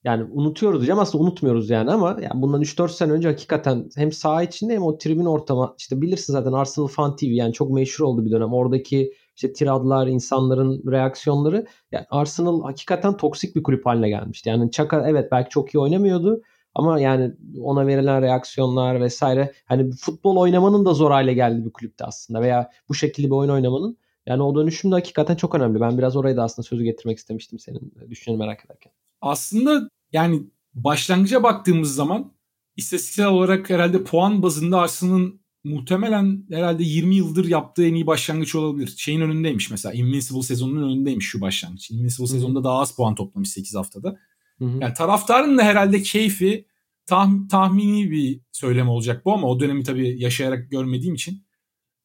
yani unutuyoruz diyeceğim aslında unutmuyoruz yani ama yani bundan 3-4 sene önce hakikaten hem saha içinde hem o tribün ortamı işte bilirsin zaten Arsenal Fan TV yani çok meşhur oldu bir dönem. Oradaki işte tiradlar, insanların reaksiyonları yani Arsenal hakikaten toksik bir kulüp haline gelmişti. Yani Çaka evet belki çok iyi oynamıyordu ama yani ona verilen reaksiyonlar vesaire hani futbol oynamanın da zor hale geldi bir kulüpte aslında veya bu şekilde bir oyun oynamanın yani o dönüşüm de hakikaten çok önemli. Ben biraz orayı da aslında sözü getirmek istemiştim senin düşünceni merak ederken. Aslında yani başlangıca baktığımız zaman istatistiksel olarak herhalde puan bazında Arsenal'ın muhtemelen herhalde 20 yıldır yaptığı en iyi başlangıç olabilir. Şeyin önündeymiş mesela Invincible sezonunun önündeymiş şu başlangıç. Invincible Hı-hı. sezonunda daha az puan toplamış 8 haftada. Hı-hı. Yani taraftarın da herhalde keyfi tah- tahmini bir söylem olacak bu ama o dönemi tabii yaşayarak görmediğim için.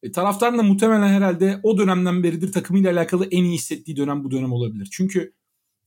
E, taraftarın da muhtemelen herhalde o dönemden beridir takımıyla alakalı en iyi hissettiği dönem bu dönem olabilir. Çünkü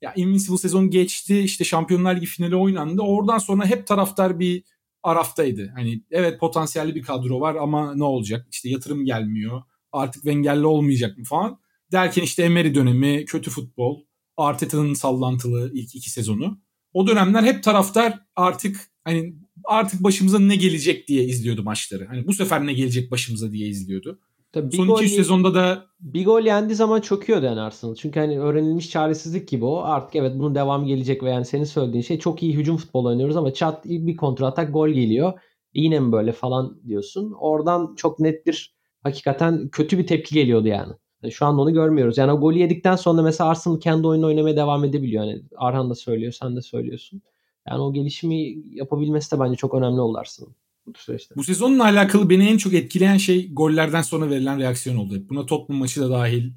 ya Invincible sezon geçti işte Şampiyonlar Ligi finali oynandı. Oradan sonra hep taraftar bir araftaydı. Hani evet potansiyelli bir kadro var ama ne olacak? İşte yatırım gelmiyor. Artık Wenger'le olmayacak mı falan. Derken işte Emery dönemi, kötü futbol, Arteta'nın sallantılı ilk iki sezonu. O dönemler hep taraftar artık hani artık başımıza ne gelecek diye izliyordu maçları. Hani bu sefer ne gelecek başımıza diye izliyordu. Tabii Son 2 sezonda da bir gol yendiği zaman çöküyordu yani Arsenal. Çünkü hani öğrenilmiş çaresizlik gibi o. Artık evet bunun devamı gelecek ve yani senin söylediğin şey çok iyi hücum futbol oynuyoruz ama çat bir kontrol atak gol geliyor. Yine mi böyle falan diyorsun. Oradan çok net bir hakikaten kötü bir tepki geliyordu yani. Yani şu anda onu görmüyoruz. Yani o golü yedikten sonra mesela Arsenal kendi oyunu oynamaya devam edebiliyor. Yani Arhan da söylüyor, sen de söylüyorsun. Yani o gelişimi yapabilmesi de bence çok önemli oldu Arsenal'ın bu süreçte. Bu sezonla alakalı beni en çok etkileyen şey gollerden sonra verilen reaksiyon oldu. Buna Tottenham maçı da dahil.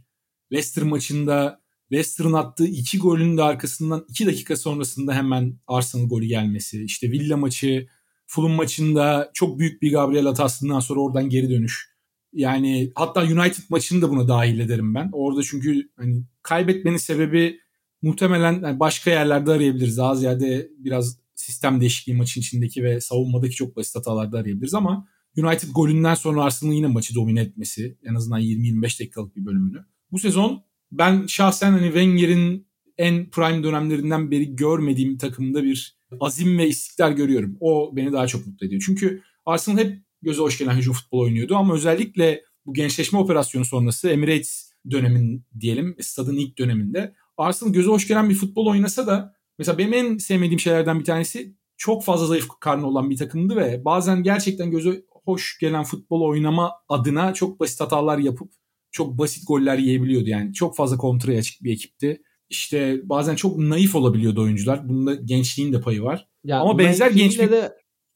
Leicester maçında Leicester'ın attığı iki golün de arkasından iki dakika sonrasında hemen Arsenal golü gelmesi. İşte Villa maçı, Fulham maçında çok büyük bir Gabriel hatasından sonra oradan geri dönüş. Yani hatta United maçını da buna dahil ederim ben. Orada çünkü hani kaybetmenin sebebi muhtemelen yani başka yerlerde arayabiliriz. Daha ziyade biraz sistem değişikliği maçın içindeki ve savunmadaki çok basit hatalarda arayabiliriz ama United golünden sonra Arsenal'ın yine maçı domine etmesi en azından 20-25 dakikalık bir bölümünü. Bu sezon ben şahsen hani Wenger'in en prime dönemlerinden beri görmediğim takımda bir azim ve istiklal görüyorum. O beni daha çok mutlu ediyor. Çünkü Arsenal hep göze hoş gelen hücum futbol oynuyordu ama özellikle bu gençleşme operasyonu sonrası Emirates dönemin diyelim stadın ilk döneminde Arsenal göze hoş gelen bir futbol oynasa da Mesela benim en sevmediğim şeylerden bir tanesi çok fazla zayıf karnı olan bir takımdı ve bazen gerçekten göze hoş gelen futbol oynama adına çok basit hatalar yapıp çok basit goller yiyebiliyordu. Yani çok fazla kontraya açık bir ekipti. İşte bazen çok naif olabiliyordu oyuncular. Bunda gençliğin de payı var. Ya, Ama benzer gençlik... de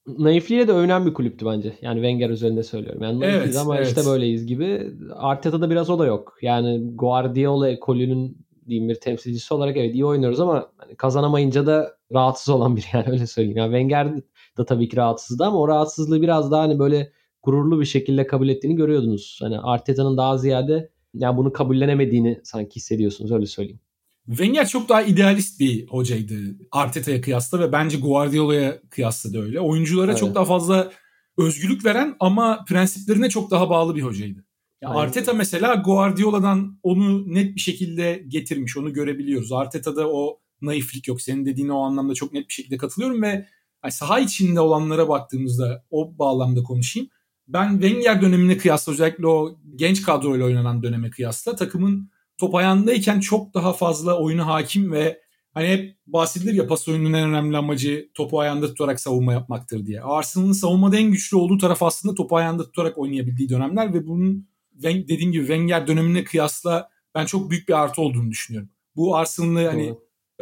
naifliğe de övünen bir kulüptü bence. Yani Wenger üzerinde söylüyorum. Yani evet, ama evet. işte böyleyiz gibi. Arteta'da biraz o da yok. Yani Guardiola ekolünün diyeyim bir temsilcisi olarak evet iyi oynuyoruz ama hani kazanamayınca da rahatsız olan bir yani öyle söyleyeyim. Yani Wenger de tabii ki rahatsızdı ama o rahatsızlığı biraz daha hani böyle gururlu bir şekilde kabul ettiğini görüyordunuz. Hani Arteta'nın daha ziyade yani bunu kabullenemediğini sanki hissediyorsunuz öyle söyleyeyim. Wenger çok daha idealist bir hocaydı Arteta'ya kıyasla ve bence Guardiola'ya kıyasla da öyle. Oyunculara evet. çok daha fazla özgürlük veren ama prensiplerine çok daha bağlı bir hocaydı. Ya Arteta mesela Guardiola'dan onu net bir şekilde getirmiş. Onu görebiliyoruz. Arteta'da o naiflik yok. Senin dediğine o anlamda çok net bir şekilde katılıyorum ve yani saha içinde olanlara baktığımızda o bağlamda konuşayım. Ben Wenger dönemine kıyasla özellikle o genç kadroyla oynanan döneme kıyasla takımın top ayağındayken çok daha fazla oyuna hakim ve hani hep bahsedilir ya pas oyununun en önemli amacı topu ayağında tutarak savunma yapmaktır diye. Arsenal'ın savunmada en güçlü olduğu taraf aslında topu ayağında tutarak oynayabildiği dönemler ve bunun dediğim gibi Wenger dönemine kıyasla ben çok büyük bir artı olduğunu düşünüyorum. Bu Arsenal'ı hani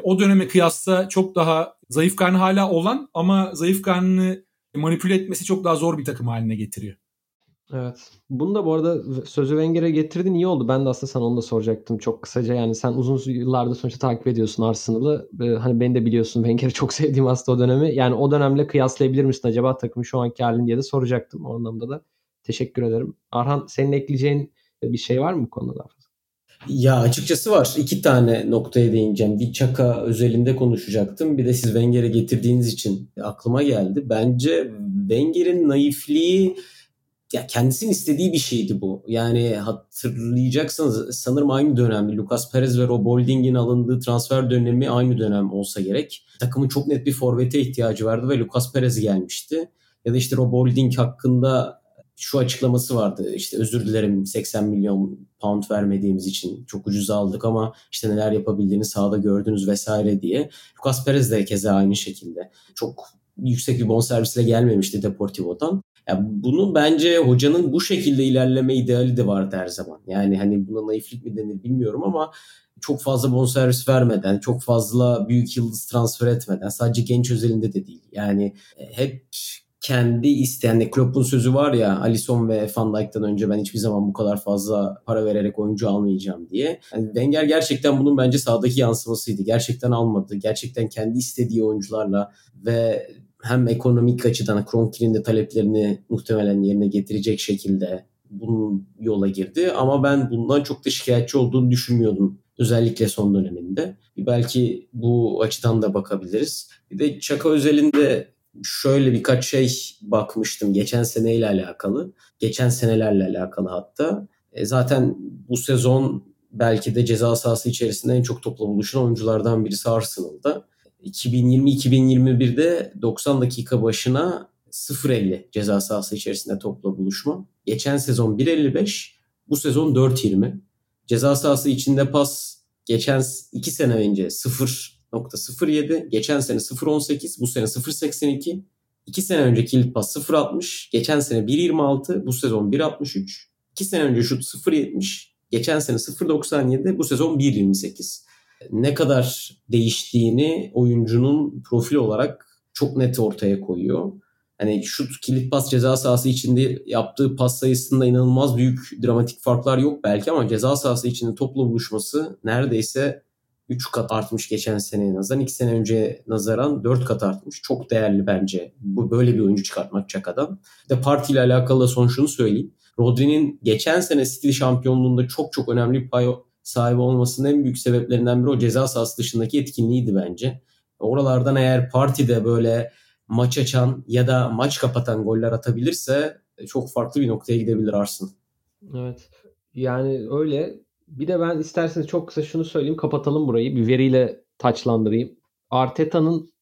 o döneme kıyasla çok daha zayıf karnı hala olan ama zayıf karnını manipüle etmesi çok daha zor bir takım haline getiriyor. Evet. Bunu da bu arada sözü Wenger'e getirdin iyi oldu. Ben de aslında sana onu da soracaktım çok kısaca. Yani sen uzun yıllardır sonuçta takip ediyorsun Arsenal'ı. Hani beni de biliyorsun Wenger'i çok *laughs* sevdiğim aslında o dönemi. Yani o dönemle kıyaslayabilir misin acaba takımın şu anki halini diye de soracaktım. O anlamda da teşekkür ederim. Arhan senin ekleyeceğin bir şey var mı bu konuda? Ya açıkçası var. İki tane noktaya değineceğim. Bir Çaka özelinde konuşacaktım. Bir de siz Wenger'e getirdiğiniz için aklıma geldi. Bence Wenger'in naifliği ya kendisinin istediği bir şeydi bu. Yani hatırlayacaksınız sanırım aynı dönemde Lucas Perez ve Rob Holding'in alındığı transfer dönemi aynı dönem olsa gerek. Takımın çok net bir forvete ihtiyacı vardı ve Lucas Perez gelmişti. Ya da işte Rob Holding hakkında şu açıklaması vardı. İşte özür dilerim 80 milyon pound vermediğimiz için çok ucuz aldık ama işte neler yapabildiğini sahada gördünüz vesaire diye. Lucas Perez de keza aynı şekilde. Çok yüksek bir bonservisle gelmemişti Deportivo'dan. Ya bunu bence hocanın bu şekilde ilerleme ideali de vardı her zaman. Yani hani buna naiflik mi denir bilmiyorum ama çok fazla bonservis vermeden, çok fazla büyük yıldız transfer etmeden, sadece genç özelinde de değil. Yani e, hep kendi isteyen, Klopp'un sözü var ya Alisson ve Van Dijk'tan önce ben hiçbir zaman bu kadar fazla para vererek oyuncu almayacağım diye. Yani Wenger gerçekten bunun bence sahadaki yansımasıydı. Gerçekten almadı. Gerçekten kendi istediği oyuncularla ve hem ekonomik açıdan Kroenke'nin de taleplerini muhtemelen yerine getirecek şekilde bunun yola girdi. Ama ben bundan çok da şikayetçi olduğunu düşünmüyordum. Özellikle son döneminde. Belki bu açıdan da bakabiliriz. Bir de Çaka özelinde şöyle birkaç şey bakmıştım geçen seneyle alakalı. Geçen senelerle alakalı hatta. E zaten bu sezon belki de ceza sahası içerisinde en çok topla buluşan oyunculardan birisi Arsenal'da. 2020-2021'de 90 dakika başına 0.50 ceza sahası içerisinde topla buluşma. Geçen sezon 1.55, bu sezon 4.20. Ceza sahası içinde pas geçen 2 sene önce 0.07, geçen sene 0.18, bu sene 0.82. 2 sene önce kilit pas 0.60, geçen sene 1.26, bu sezon 1.63. 2 sene önce şut 0.70, geçen sene 0.97, bu sezon 1.28 ne kadar değiştiğini oyuncunun profil olarak çok net ortaya koyuyor. Hani şut kilit pas ceza sahası içinde yaptığı pas sayısında inanılmaz büyük dramatik farklar yok belki ama ceza sahası içinde topla buluşması neredeyse 3 kat artmış geçen seneye nazaran. 2 sene önce nazaran 4 kat artmış. Çok değerli bence bu böyle bir oyuncu çıkartmak Çaka'dan. De parti ile alakalı da son şunu söyleyeyim. Rodri'nin geçen sene City şampiyonluğunda çok çok önemli bir pay sahibi olmasının en büyük sebeplerinden biri o ceza sahası dışındaki etkinliğiydi bence. Oralardan eğer partide böyle maç açan ya da maç kapatan goller atabilirse e, çok farklı bir noktaya gidebilir Arsenal. Evet. Yani öyle. Bir de ben isterseniz çok kısa şunu söyleyeyim. Kapatalım burayı. Bir veriyle taçlandırayım. Arteta'nın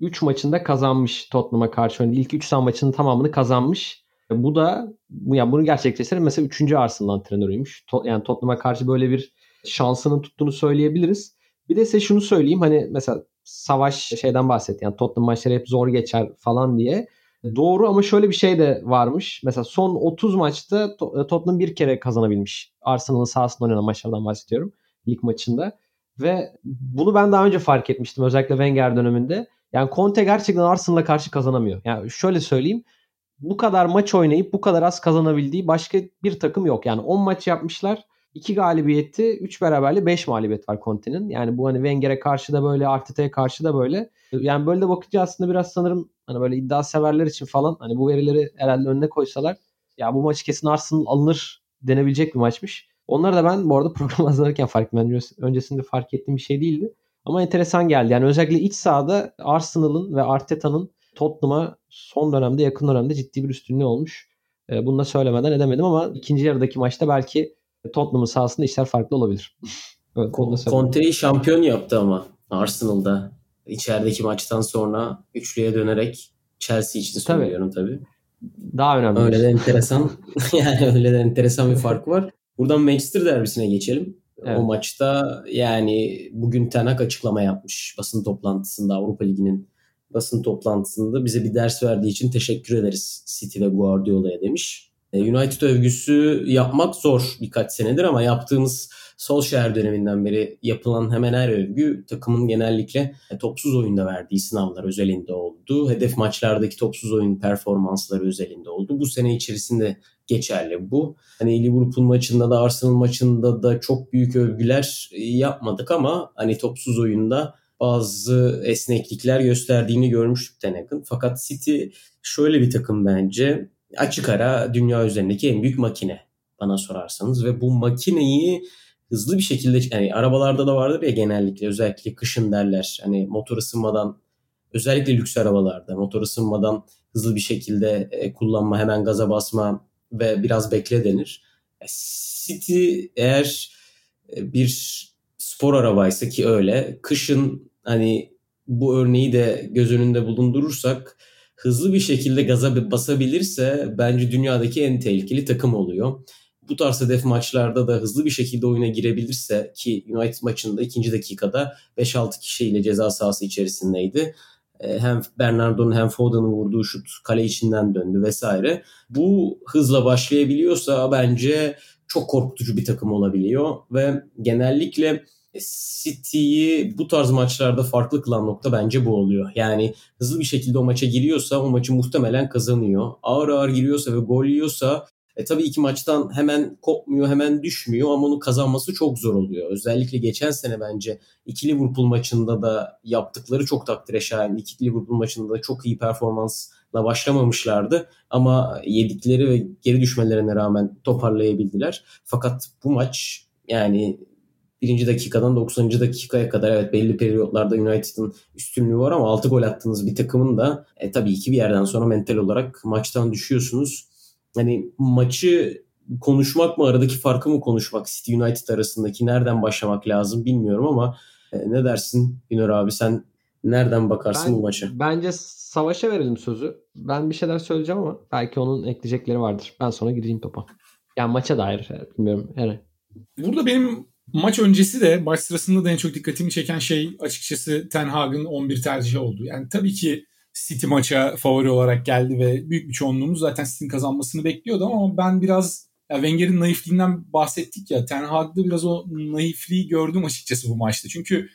3 maçında kazanmış Tottenham'a karşı. Yani ilk 3 maçının tamamını kazanmış. Bu da yani bunu gerçekleştiren mesela 3. Arsenal antrenörüymüş. Yani Tottenham'a karşı böyle bir şansının tuttuğunu söyleyebiliriz. Bir de size şunu söyleyeyim hani mesela savaş şeyden bahset yani Tottenham maçları hep zor geçer falan diye. Doğru ama şöyle bir şey de varmış. Mesela son 30 maçta e, Tottenham bir kere kazanabilmiş. Arsenal'ın sahasında oynanan maçlardan bahsediyorum. Lig maçında. Ve bunu ben daha önce fark etmiştim özellikle Wenger döneminde. Yani Conte gerçekten Arsenal'a karşı kazanamıyor. Yani şöyle söyleyeyim. Bu kadar maç oynayıp bu kadar az kazanabildiği başka bir takım yok. Yani 10 maç yapmışlar 2 galibiyeti, 3 beraberli 5 mağlubiyet var Conte'nin. Yani bu hani Wenger'e karşı da böyle, Arteta'ya karşı da böyle. Yani böyle de bakınca aslında biraz sanırım hani böyle iddia severler için falan hani bu verileri herhalde önüne koysalar ya bu maç kesin Arsenal alınır denebilecek bir maçmış. Onları da ben bu arada *laughs* program hazırlarken fark ettim. Öncesinde fark ettiğim bir şey değildi. Ama enteresan geldi. Yani özellikle iç sahada Arsenal'ın ve Arteta'nın Tottenham'a son dönemde yakın dönemde ciddi bir üstünlüğü olmuş. Ee, bunu da söylemeden edemedim ama ikinci yarıdaki maçta belki Tottenham'ın sahasında işler farklı olabilir. *laughs* evet, Conte'yi şampiyon yaptı ama Arsenal'da içerideki maçtan sonra üçlüye dönerek Chelsea için söylüyorum tabii. tabii. Daha önemli. Öyle de enteresan. *laughs* yani öyle de enteresan bir fark var. Buradan Manchester derbisine geçelim. Evet. O maçta yani bugün Tenak açıklama yapmış basın toplantısında Avrupa Ligi'nin basın toplantısında bize bir ders verdiği için teşekkür ederiz City ve Guardiola'ya demiş. E, United övgüsü yapmak zor birkaç senedir ama yaptığımız Solskjaer döneminden beri yapılan hemen her övgü takımın genellikle topsuz oyunda verdiği sınavlar özelinde oldu. Hedef maçlardaki topsuz oyun performansları özelinde oldu. Bu sene içerisinde geçerli bu. Hani Liverpool maçında da Arsenal maçında da çok büyük övgüler yapmadık ama hani topsuz oyunda bazı esneklikler gösterdiğini görmüştük Tenag'ın. Fakat City şöyle bir takım bence açık ara dünya üzerindeki en büyük makine bana sorarsanız ve bu makineyi hızlı bir şekilde yani arabalarda da vardır ya genellikle özellikle kışın derler hani motor ısınmadan özellikle lüks arabalarda motor ısınmadan hızlı bir şekilde e, kullanma hemen gaza basma ve biraz bekle denir. City eğer e, bir spor arabaysa ki öyle kışın hani bu örneği de göz önünde bulundurursak hızlı bir şekilde gaza basabilirse bence dünyadaki en tehlikeli takım oluyor. Bu tarz hedef maçlarda da hızlı bir şekilde oyuna girebilirse ki United maçında ikinci dakikada 5-6 kişiyle ceza sahası içerisindeydi. E, hem Bernardo'nun hem Foden'ın vurduğu şut kale içinden döndü vesaire. Bu hızla başlayabiliyorsa bence çok korkutucu bir takım olabiliyor ve genellikle City'yi bu tarz maçlarda farklı kılan nokta bence bu oluyor. Yani hızlı bir şekilde o maça giriyorsa o maçı muhtemelen kazanıyor. Ağır ağır giriyorsa ve gol yiyorsa e, tabii iki maçtan hemen kopmuyor, hemen düşmüyor ama onu kazanması çok zor oluyor. Özellikle geçen sene bence iki Liverpool maçında da yaptıkları çok takdire şayan. İki Liverpool maçında da çok iyi performansla başlamamışlardı ama yedikleri ve geri düşmelerine rağmen toparlayabildiler. Fakat bu maç yani birinci dakikadan 90. dakikaya kadar evet belli periyotlarda United'ın üstünlüğü var ama 6 gol attığınız bir takımın da e, tabii ki bir yerden sonra mental olarak maçtan düşüyorsunuz. Hani maçı konuşmak mı aradaki farkı mı konuşmak City United arasındaki nereden başlamak lazım bilmiyorum ama e, ne dersin Günür abi sen nereden bakarsın ben, bu maça? Bence Savaş'a verelim sözü. Ben bir şeyler söyleyeceğim ama belki onun ekleyecekleri vardır. Ben sonra gireyim topa. Yani maça dair bilmiyorum. Yani. Burada benim Maç öncesi de maç sırasında da en çok dikkatimi çeken şey açıkçası Ten Hag'ın 11 tercihi oldu. Yani tabii ki City maça favori olarak geldi ve büyük bir çoğunluğumuz zaten City'nin kazanmasını bekliyordu ama ben biraz ya Wenger'in naifliğinden bahsettik ya Ten Hag'da biraz o naifliği gördüm açıkçası bu maçta. Çünkü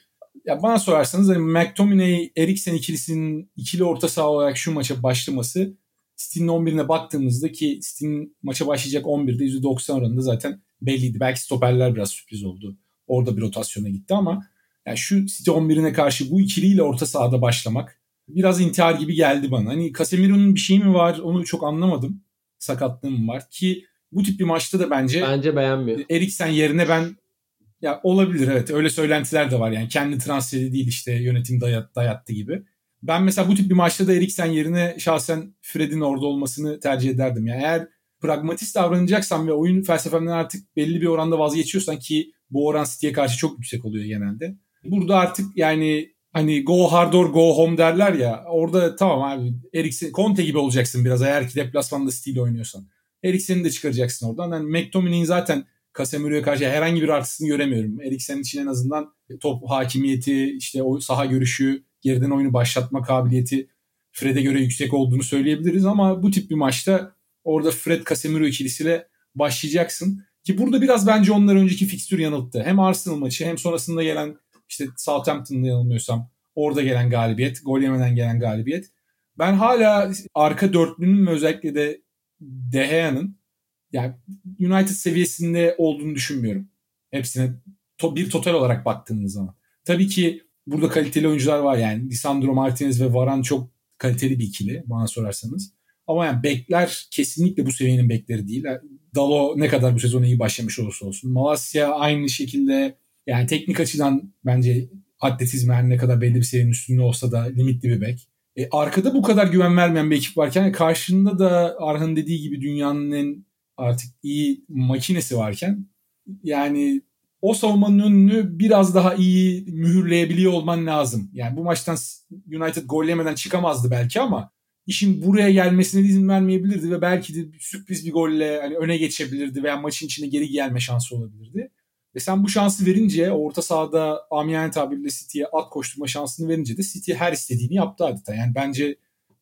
ya bana sorarsanız hani McTominay Eriksen ikilisinin ikili orta saha olarak şu maça başlaması City'nin 11'ine baktığımızda ki City'nin maça başlayacak 11'de %90 oranında zaten belliydi. Belki stoperler biraz sürpriz oldu. Orada bir rotasyona gitti ama yani şu City 11'ine karşı bu ikiliyle orta sahada başlamak biraz intihar gibi geldi bana. Hani Casemiro'nun bir şey mi var onu çok anlamadım. Sakatlığım var ki bu tip bir maçta da bence bence beğenmiyor. Eriksen yerine ben ya olabilir evet öyle söylentiler de var yani kendi transferi değil işte yönetim dayat, dayattı gibi. Ben mesela bu tip bir maçta da Eriksen yerine şahsen Fred'in orada olmasını tercih ederdim. Yani eğer pragmatist davranacaksan ve oyun felsefemden artık belli bir oranda vazgeçiyorsan ki bu oran City'ye karşı çok yüksek oluyor genelde. Burada artık yani hani go hard or go home derler ya orada tamam abi Eriksen Conte gibi olacaksın biraz eğer ki deplasmanda City ile oynuyorsan. Eriksen'i de çıkaracaksın oradan. Yani McTominay'in zaten Casemiro'ya karşı herhangi bir artısını göremiyorum. Eriksen'in için en azından top hakimiyeti, işte o saha görüşü, geriden oyunu başlatma kabiliyeti Fred'e göre yüksek olduğunu söyleyebiliriz ama bu tip bir maçta orada Fred Casemiro ikilisiyle başlayacaksın. Ki burada biraz bence onlar önceki fikstür yanılttı. Hem Arsenal maçı hem sonrasında gelen işte Southampton'da yanılmıyorsam orada gelen galibiyet, gol yemeden gelen galibiyet. Ben hala arka dörtlünün özellikle de De Gea'nın yani United seviyesinde olduğunu düşünmüyorum. Hepsine to- bir total olarak baktığımız zaman. Tabii ki burada kaliteli oyuncular var yani. Lisandro Martinez ve Varan çok kaliteli bir ikili bana sorarsanız. Ama yani bekler kesinlikle bu seviyenin bekleri değil. Dalo ne kadar bu sezon iyi başlamış olursa olsun. Malasya aynı şekilde yani teknik açıdan bence atletizm her ne kadar belli bir seviyenin üstünde olsa da limitli bir bek. E, arkada bu kadar güven vermeyen bir ekip varken karşında da Arhan dediği gibi dünyanın en artık iyi makinesi varken yani o savunmanın önünü biraz daha iyi mühürleyebiliyor olman lazım. Yani bu maçtan United gollemeden çıkamazdı belki ama işin buraya gelmesine izin vermeyebilirdi ve belki de sürpriz bir golle hani öne geçebilirdi veya maçın içinde geri gelme şansı olabilirdi. Ve sen bu şansı verince orta sahada amiyane tabirle City'ye at koşturma şansını verince de City her istediğini yaptı adeta. Yani bence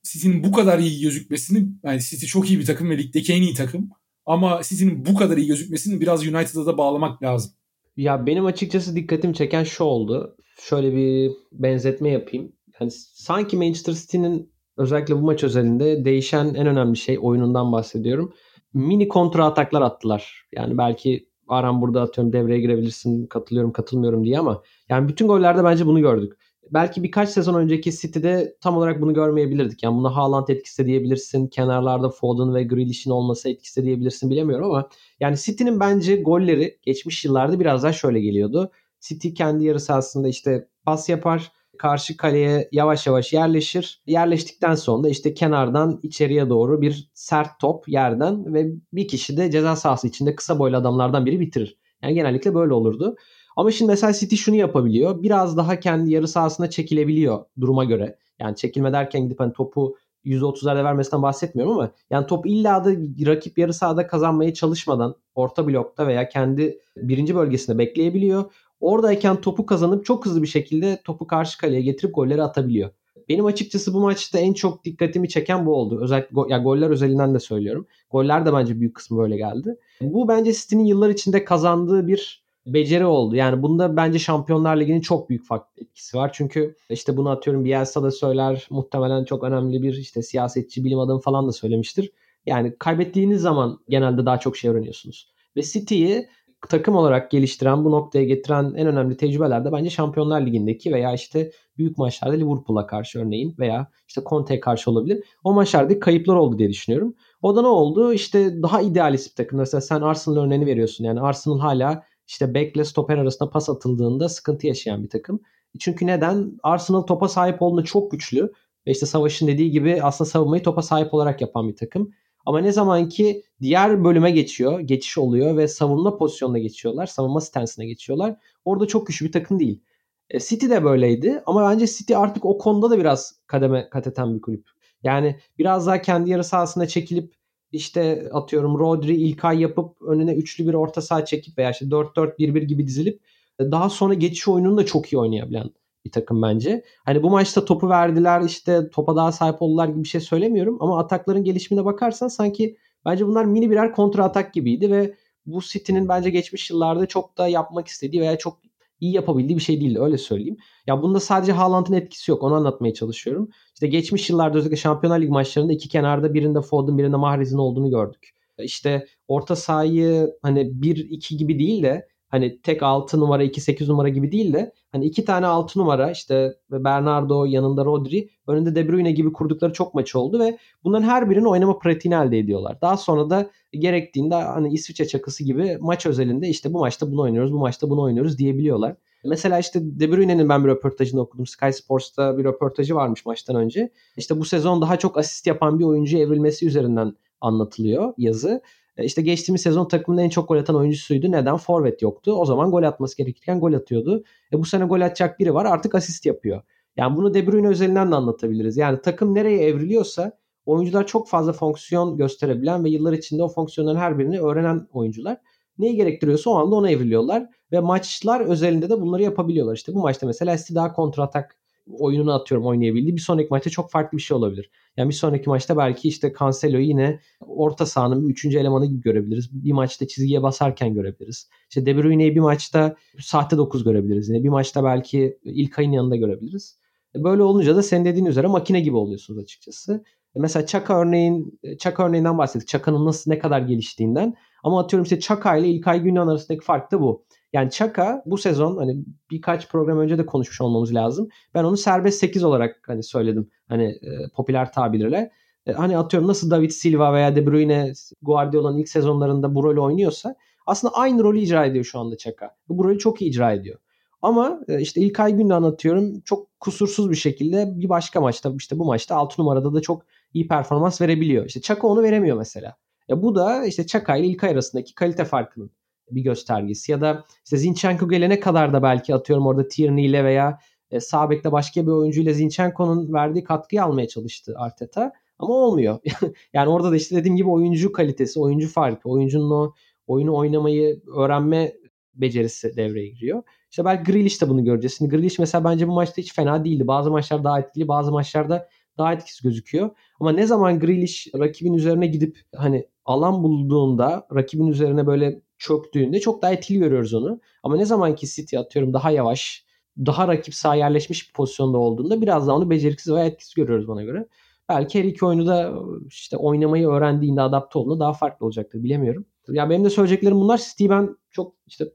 City'nin bu kadar iyi gözükmesini yani City çok iyi bir takım ve ligdeki en iyi takım. Ama City'nin bu kadar iyi gözükmesini biraz United'a da bağlamak lazım. Ya benim açıkçası dikkatimi çeken şu oldu. Şöyle bir benzetme yapayım. Yani sanki Manchester City'nin özellikle bu maç özelinde değişen en önemli şey oyunundan bahsediyorum. Mini kontra ataklar attılar. Yani belki Aram burada atıyorum devreye girebilirsin katılıyorum katılmıyorum diye ama yani bütün gollerde bence bunu gördük. Belki birkaç sezon önceki City'de tam olarak bunu görmeyebilirdik. Yani buna Haaland etkisi diyebilirsin. Kenarlarda Foden ve Grealish'in olması etkisi diyebilirsin bilemiyorum ama yani City'nin bence golleri geçmiş yıllarda biraz daha şöyle geliyordu. City kendi yarı sahasında işte pas yapar karşı kaleye yavaş yavaş yerleşir. Yerleştikten sonra da işte kenardan içeriye doğru bir sert top yerden ve bir kişi de ceza sahası içinde kısa boylu adamlardan biri bitirir. Yani genellikle böyle olurdu. Ama şimdi mesela City şunu yapabiliyor. Biraz daha kendi yarı sahasına çekilebiliyor duruma göre. Yani çekilme derken gidip hani topu %30'larda vermesinden bahsetmiyorum ama yani top illa da rakip yarı sahada kazanmaya çalışmadan orta blokta veya kendi birinci bölgesinde bekleyebiliyor. Oradayken topu kazanıp çok hızlı bir şekilde topu karşı kaleye getirip golleri atabiliyor. Benim açıkçası bu maçta en çok dikkatimi çeken bu oldu. Özellikle go- ya goller özelinden de söylüyorum. Goller de bence büyük kısmı böyle geldi. Bu bence City'nin yıllar içinde kazandığı bir beceri oldu. Yani bunda bence Şampiyonlar Ligi'nin çok büyük etkisi var. Çünkü işte bunu atıyorum Bielsa da söyler. Muhtemelen çok önemli bir işte siyasetçi, bilim adamı falan da söylemiştir. Yani kaybettiğiniz zaman genelde daha çok şey öğreniyorsunuz. Ve City'yi takım olarak geliştiren, bu noktaya getiren en önemli tecrübeler de bence Şampiyonlar Ligi'ndeki veya işte büyük maçlarda Liverpool'a karşı örneğin veya işte Conte'ye karşı olabilir. O maçlarda kayıplar oldu diye düşünüyorum. O da ne oldu? İşte daha idealist bir takım. Mesela sen Arsenal örneğini veriyorsun. Yani Arsenal hala işte bekle stoper arasında pas atıldığında sıkıntı yaşayan bir takım. Çünkü neden? Arsenal topa sahip olduğunda çok güçlü. Ve işte Savaş'ın dediği gibi aslında savunmayı topa sahip olarak yapan bir takım. Ama ne zaman ki diğer bölüme geçiyor, geçiş oluyor ve savunma pozisyonuna geçiyorlar, savunma stansına geçiyorlar. Orada çok güçlü bir takım değil. E, City de böyleydi ama bence City artık o konuda da biraz kademe kat eden bir kulüp. Yani biraz daha kendi yarı sahasına çekilip işte atıyorum Rodri, İlkay yapıp önüne üçlü bir orta saha çekip veya işte 4-4-1-1 gibi dizilip e, daha sonra geçiş oyununu da çok iyi oynayabilen bir takım bence. Hani bu maçta topu verdiler işte topa daha sahip oldular gibi bir şey söylemiyorum ama atakların gelişimine bakarsan sanki bence bunlar mini birer kontra atak gibiydi ve bu City'nin bence geçmiş yıllarda çok da yapmak istediği veya çok iyi yapabildiği bir şey değildi öyle söyleyeyim. Ya bunda sadece Haaland'ın etkisi yok onu anlatmaya çalışıyorum. İşte geçmiş yıllarda özellikle Şampiyonlar Ligi maçlarında iki kenarda birinde Foden birinde Mahrez'in olduğunu gördük. İşte orta sahayı hani 1-2 gibi değil de hani tek 6 numara 2 8 numara gibi değil de hani iki tane 6 numara işte Bernardo yanında Rodri önünde De Bruyne gibi kurdukları çok maç oldu ve bunların her birinin oynama pratiğini elde ediyorlar. Daha sonra da gerektiğinde hani İsviçre çakısı gibi maç özelinde işte bu maçta bunu oynuyoruz bu maçta bunu oynuyoruz diyebiliyorlar. Mesela işte De Bruyne'nin ben bir röportajını okudum. Sky Sports'ta bir röportajı varmış maçtan önce. İşte bu sezon daha çok asist yapan bir oyuncu evrilmesi üzerinden anlatılıyor yazı. E, işte geçtiğimiz sezon takımın en çok gol atan oyuncusuydu. Neden? Forvet yoktu. O zaman gol atması gerekirken gol atıyordu. E bu sene gol atacak biri var artık asist yapıyor. Yani bunu De Bruyne özelinden de anlatabiliriz. Yani takım nereye evriliyorsa oyuncular çok fazla fonksiyon gösterebilen ve yıllar içinde o fonksiyonların her birini öğrenen oyuncular. Neyi gerektiriyorsa o anda ona evriliyorlar. Ve maçlar özelinde de bunları yapabiliyorlar. İşte bu maçta mesela City daha kontratak oyununu atıyorum oynayabildi. Bir sonraki maçta çok farklı bir şey olabilir. Yani bir sonraki maçta belki işte Cancelo'yu yine orta sahanın üçüncü elemanı gibi görebiliriz. Bir maçta çizgiye basarken görebiliriz. İşte De Bruyne'yi bir maçta sahte 9 görebiliriz. Yine bir maçta belki İlkay'ın yanında görebiliriz. Böyle olunca da senin dediğin üzere makine gibi oluyorsunuz açıkçası. Mesela Çaka örneğin Çaka örneğinden bahsettik. Çaka'nın nasıl ne kadar geliştiğinden. Ama atıyorum işte Çaka ile İlkay Gündoğan arasındaki fark da bu. Yani Çaka bu sezon hani birkaç program önce de konuşmuş olmamız lazım. Ben onu serbest 8 olarak hani söyledim. Hani e, popüler tabirle. E, hani atıyorum nasıl David Silva veya De Bruyne Guardiola'nın ilk sezonlarında bu rolü oynuyorsa aslında aynı rolü icra ediyor şu anda Çaka. Bu rolü çok iyi icra ediyor. Ama e, işte İlkay Gün'le anlatıyorum çok kusursuz bir şekilde bir başka maçta işte bu maçta 6 numarada da çok iyi performans verebiliyor. İşte Çaka onu veremiyor mesela. Ya bu da işte Çaka ile İlkay arasındaki kalite farkının bir göstergesi. Ya da işte Zinchenko gelene kadar da belki atıyorum orada Tierney ile veya e, sağ bekle başka bir oyuncuyla Zinchenko'nun verdiği katkıyı almaya çalıştı Arteta. Ama olmuyor. *laughs* yani orada da işte dediğim gibi oyuncu kalitesi, oyuncu farkı, oyuncunun o oyunu oynamayı öğrenme becerisi devreye giriyor. İşte belki Grealish de bunu göreceğiz. Şimdi Grealish mesela bence bu maçta hiç fena değildi. Bazı maçlar daha etkili, bazı maçlarda daha etkisiz gözüküyor. Ama ne zaman Grealish rakibin üzerine gidip hani alan bulduğunda rakibin üzerine böyle çöktüğünde çok daha etkili görüyoruz onu. Ama ne zaman ki City atıyorum daha yavaş, daha rakip sağ yerleşmiş bir pozisyonda olduğunda biraz daha onu beceriksiz veya etkisiz görüyoruz bana göre. belki her iki oyunu da işte oynamayı öğrendiğinde adapte olduğunda daha farklı olacaktır bilemiyorum. Ya benim de söyleyeceklerim bunlar. City'yi ben çok işte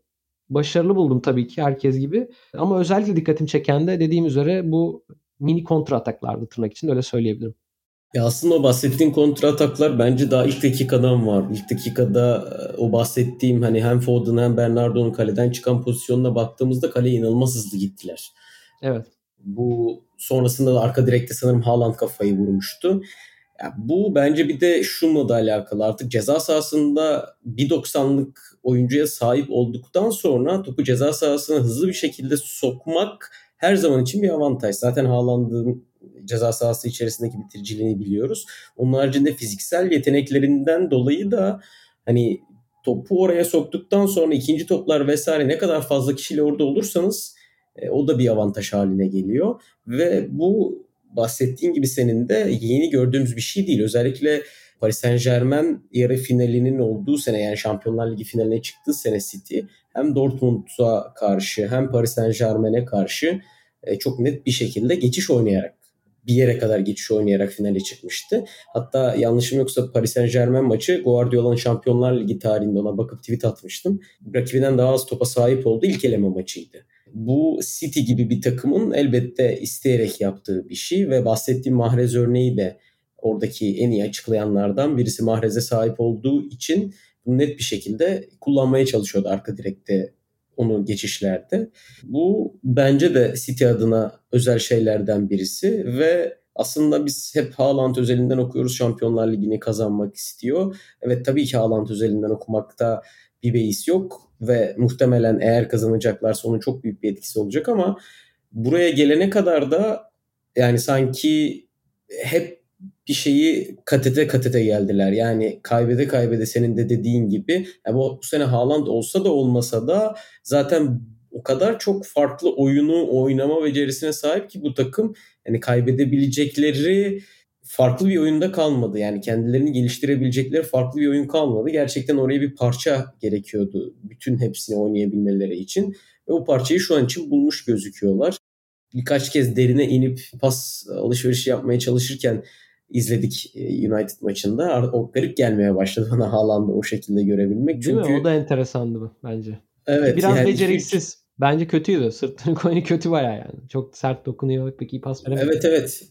başarılı buldum tabii ki herkes gibi. Ama özellikle dikkatimi çeken de dediğim üzere bu mini kontra ataklardı tırnak için öyle söyleyebilirim. Ya aslında o bahsettiğin kontra ataklar bence daha ilk dakikadan var. İlk dakikada e, o bahsettiğim hani hem Foden hem Bernardo'nun kaleden çıkan pozisyonuna baktığımızda kaleye inanılmaz hızlı gittiler. Evet. Bu sonrasında da arka direkte sanırım Haaland kafayı vurmuştu. Ya bu bence bir de şununla da alakalı. Artık ceza sahasında 1.90'lık oyuncuya sahip olduktan sonra topu ceza sahasına hızlı bir şekilde sokmak her zaman için bir avantaj. Zaten Haaland'ın ceza sahası içerisindeki bitiriciliğini biliyoruz. Onun haricinde fiziksel yeteneklerinden dolayı da hani topu oraya soktuktan sonra ikinci toplar vesaire ne kadar fazla kişiyle orada olursanız e, o da bir avantaj haline geliyor. Ve bu bahsettiğin gibi senin de yeni gördüğümüz bir şey değil. Özellikle Paris Saint Germain yarı finalinin olduğu sene yani Şampiyonlar Ligi finaline çıktığı sene City hem Dortmund'a karşı hem Paris Saint Germain'e karşı e, çok net bir şekilde geçiş oynayarak bir yere kadar geçiş oynayarak finale çıkmıştı. Hatta yanlışım yoksa Paris Saint Germain maçı Guardiola'nın Şampiyonlar Ligi tarihinde ona bakıp tweet atmıştım. Rakibinden daha az topa sahip olduğu ilk eleme maçıydı. Bu City gibi bir takımın elbette isteyerek yaptığı bir şey ve bahsettiğim Mahrez örneği de oradaki en iyi açıklayanlardan birisi Mahrez'e sahip olduğu için bunu net bir şekilde kullanmaya çalışıyordu arka direkte onu geçişlerde. Bu bence de City adına özel şeylerden birisi ve aslında biz hep Haaland özelinden okuyoruz. Şampiyonlar Ligi'ni kazanmak istiyor. Evet tabii ki Haaland özelinden okumakta bir beis yok ve muhtemelen eğer kazanacaklarsa onun çok büyük bir etkisi olacak ama buraya gelene kadar da yani sanki hep bir şeyi katete katete geldiler. Yani kaybede kaybede senin de dediğin gibi yani bu, bu sene Haaland olsa da olmasa da zaten o kadar çok farklı oyunu oynama becerisine sahip ki bu takım yani kaybedebilecekleri farklı bir oyunda kalmadı. Yani kendilerini geliştirebilecekleri farklı bir oyun kalmadı. Gerçekten oraya bir parça gerekiyordu bütün hepsini oynayabilmeleri için. Ve o parçayı şu an için bulmuş gözüküyorlar. Birkaç kez derine inip pas alışverişi yapmaya çalışırken izledik e, United maçında. O garip gelmeye başladı bana Haaland'ı o şekilde görebilmek. Çünkü... Değil mi? O da enteresandı bu bence. Evet. Biraz yani beceriksiz. Çünkü... Bence kötüydü. Sırtını *laughs* koyunu kötü baya yani. Çok sert dokunuyor. Peki pas veremiyor. Evet evet.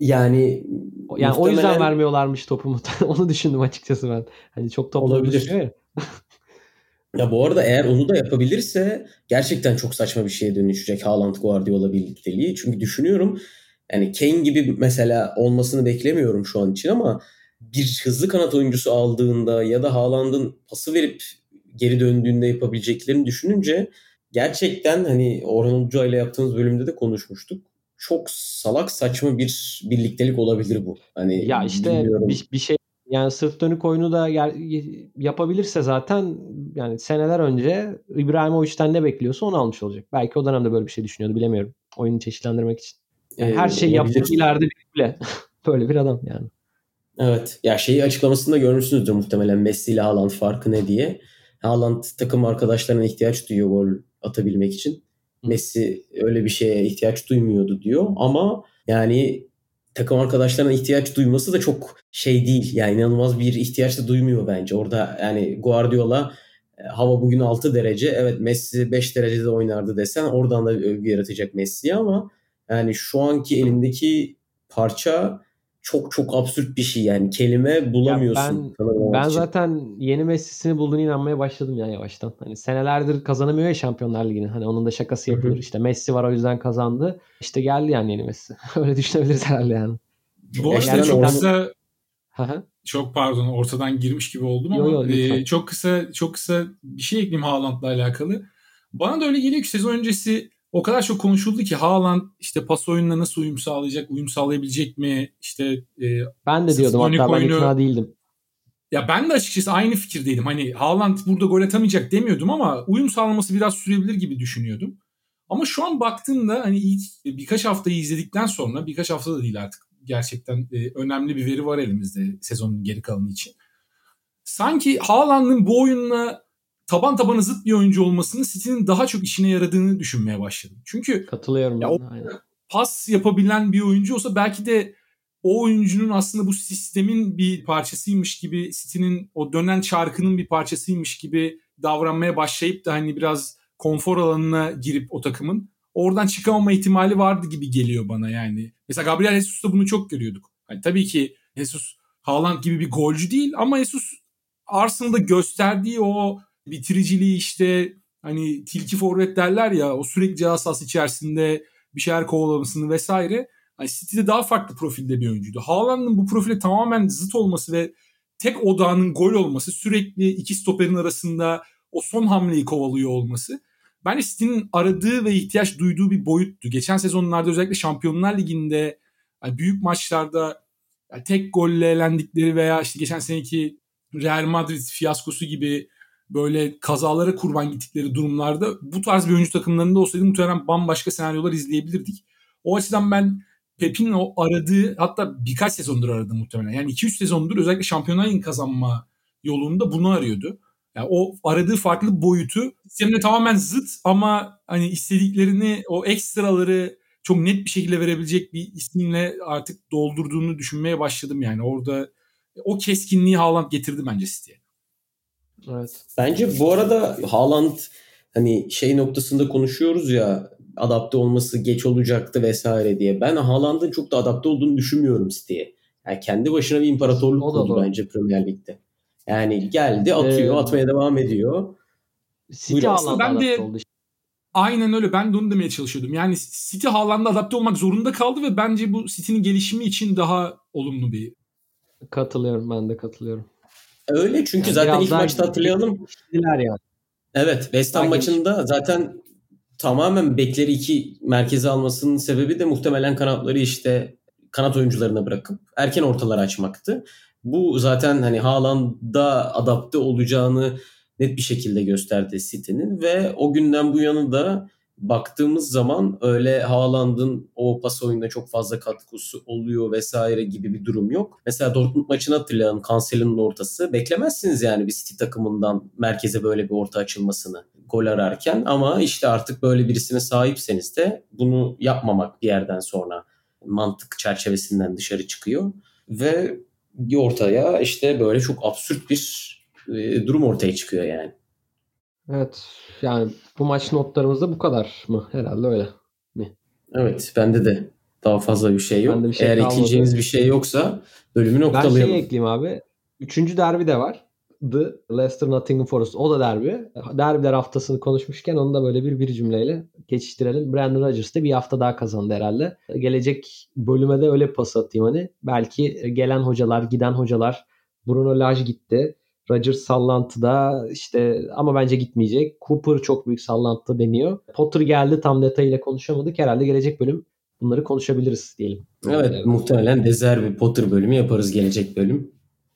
Yani yani muhtemelen... o yüzden vermiyorlarmış topu *laughs* Onu düşündüm açıkçası ben. Hani çok top olabilir. Ya. ya bu arada eğer onu da yapabilirse gerçekten çok saçma bir şeye dönüşecek Haaland Guardiola birlikteliği. Çünkü düşünüyorum yani Kane gibi mesela olmasını beklemiyorum şu an için ama bir hızlı kanat oyuncusu aldığında ya da Haaland'ın pası verip geri döndüğünde yapabileceklerini düşününce gerçekten hani Orhan Uca ile yaptığımız bölümde de konuşmuştuk. Çok salak saçma bir birliktelik olabilir bu. Hani ya işte bir, bir şey yani sırt dönük oyunu da yapabilirse zaten yani seneler önce İbrahimovic'den ne bekliyorsa onu almış olacak. Belki o dönemde böyle bir şey düşünüyordu bilemiyorum. Oyunu çeşitlendirmek için. Yani her şeyi yapıp ileride bile *laughs* böyle bir adam yani. Evet. Ya şeyi açıklamasında görmüşsünüzdür muhtemelen Messi ile Haaland farkı ne diye. Haaland takım arkadaşlarına ihtiyaç duyuyor gol atabilmek için. Messi öyle bir şeye ihtiyaç duymuyordu diyor ama yani takım arkadaşlarına ihtiyaç duyması da çok şey değil. Yani inanılmaz bir ihtiyaç da duymuyor bence. Orada yani Guardiola e, hava bugün 6 derece. Evet Messi 5 derecede oynardı desen oradan da övgü yaratacak Messi ama yani şu anki elindeki parça çok çok absürt bir şey yani kelime bulamıyorsun. Ya ben ben zaten yeni Messi'sini bulduğunu inanmaya başladım ya yavaştan. Hani senelerdir kazanamıyor ya Şampiyonlar Ligi'ni. Hani onun da şakası yapılır. Hı-hı. İşte Messi var o yüzden kazandı. İşte geldi yani yeni Messi. *laughs* Öyle düşünebiliriz herhalde yani. Bu arada yani çok kısa çok pardon ortadan girmiş gibi oldum ama yo, yo, e, çok kısa çok kısa bir şey ekleyeyim Haaland'la alakalı. Bana da öyle geliyor ki sezon öncesi o kadar çok konuşuldu ki Haaland işte pas oyununa nasıl uyum sağlayacak, uyum sağlayabilecek mi? İşte e, ben de diyordum hatta ben ikna değildim. Ya ben de açıkçası aynı fikirdeydim. Hani Haaland burada gol atamayacak demiyordum ama uyum sağlaması biraz sürebilir gibi düşünüyordum. Ama şu an baktığımda hani ilk birkaç haftayı izledikten sonra birkaç hafta da değil artık gerçekten e, önemli bir veri var elimizde sezonun geri kalanı için. Sanki Haaland'ın bu oyunla taban tabana zıt bir oyuncu olmasının City'nin daha çok işine yaradığını düşünmeye başladım. Çünkü katılıyorum. Ya o, pas yapabilen bir oyuncu olsa belki de o oyuncunun aslında bu sistemin bir parçasıymış gibi, City'nin o dönen çarkının bir parçasıymış gibi davranmaya başlayıp da hani biraz konfor alanına girip o takımın oradan çıkamama ihtimali vardı gibi geliyor bana yani. Mesela Gabriel Jesus'ta bunu çok görüyorduk. Hani tabii ki Jesus Haaland gibi bir golcü değil ama Jesus Arsenal'da gösterdiği o bitiriciliği işte hani tilki forvet derler ya o sürekli cihaz içerisinde bir şeyler kovalamasını vesaire. Hani City'de daha farklı profilde bir oyuncuydu. Haaland'ın bu profile tamamen zıt olması ve tek odağının gol olması sürekli iki stoperin arasında o son hamleyi kovalıyor olması. Bence City'nin aradığı ve ihtiyaç duyduğu bir boyuttu. Geçen sezonlarda özellikle Şampiyonlar Ligi'nde yani büyük maçlarda yani tek golle elendikleri veya işte geçen seneki Real Madrid fiyaskosu gibi böyle kazalara kurban gittikleri durumlarda bu tarz bir oyuncu takımlarında olsaydı muhtemelen bambaşka senaryolar izleyebilirdik. O açıdan ben Pep'in o aradığı hatta birkaç sezondur aradı muhtemelen. Yani 2-3 sezondur özellikle Şampiyonlar kazanma yolunda bunu arıyordu. Yani o aradığı farklı boyutu sistemine tamamen zıt ama hani istediklerini o ekstraları çok net bir şekilde verebilecek bir isimle artık doldurduğunu düşünmeye başladım yani. Orada o keskinliği Haaland getirdi bence City'ye. Evet. Bence bu arada Haaland hani şey noktasında konuşuyoruz ya adapte olması geç olacaktı vesaire diye. Ben Haaland'ın çok da adapte olduğunu düşünmüyorum City'ye. Yani kendi başına bir imparatorluk kurdu bence Premier Lig'de. Yani geldi atıyor, ee, atmaya devam ediyor. City Haaland'a ben de oldu. Aynen öyle. Ben de onu demeye çalışıyordum. Yani City Haaland'a adapte olmak zorunda kaldı ve bence bu City'nin gelişimi için daha olumlu bir. Katılıyorum ben de katılıyorum. Öyle çünkü yani zaten ilk maçta hatırlayalım. Yani. Evet West Ham maçında zaten tamamen bekleri iki merkeze almasının sebebi de muhtemelen kanatları işte kanat oyuncularına bırakıp erken ortaları açmaktı. Bu zaten hani Haaland'da adapte olacağını net bir şekilde gösterdi City'nin ve o günden bu yana da baktığımız zaman öyle Haaland'ın o pas oyunda çok fazla katkısı oluyor vesaire gibi bir durum yok. Mesela Dortmund maçını hatırlayalım. Cancelo'nun ortası. Beklemezsiniz yani bir City takımından merkeze böyle bir orta açılmasını gol ararken ama işte artık böyle birisine sahipseniz de bunu yapmamak bir yerden sonra mantık çerçevesinden dışarı çıkıyor ve ortaya işte böyle çok absürt bir e, durum ortaya çıkıyor yani. Evet yani bu maç notlarımızda bu kadar mı? Herhalde öyle mi? Evet bende de daha fazla bir şey yok. Bir şey Eğer kalmadı. ekleyeceğiniz bir şey yoksa bölümü noktalayalım. Ben şey ekleyeyim abi. Üçüncü derbi de var. The Leicester Nottingham Forest. O da derbi. Derbiler haftasını konuşmuşken onu da böyle bir bir cümleyle geçiştirelim. Brandon Rodgers da bir hafta daha kazandı herhalde. Gelecek bölüme de öyle pas atayım hani. Belki gelen hocalar, giden hocalar Bruno Lage gitti. Rodgers sallantıda işte ama bence gitmeyecek. Cooper çok büyük sallantı deniyor. Potter geldi tam detayıyla konuşamadık. Herhalde gelecek bölüm bunları konuşabiliriz diyelim. Evet yani. muhtemelen dezer bir Potter bölümü yaparız gelecek bölüm.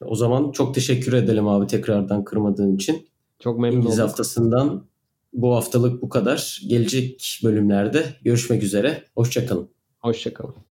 O zaman çok teşekkür edelim abi tekrardan kırmadığın için. Çok memnun İngiliz oldum. haftasından bu haftalık bu kadar. Gelecek bölümlerde görüşmek üzere. Hoşçakalın. Hoşçakalın.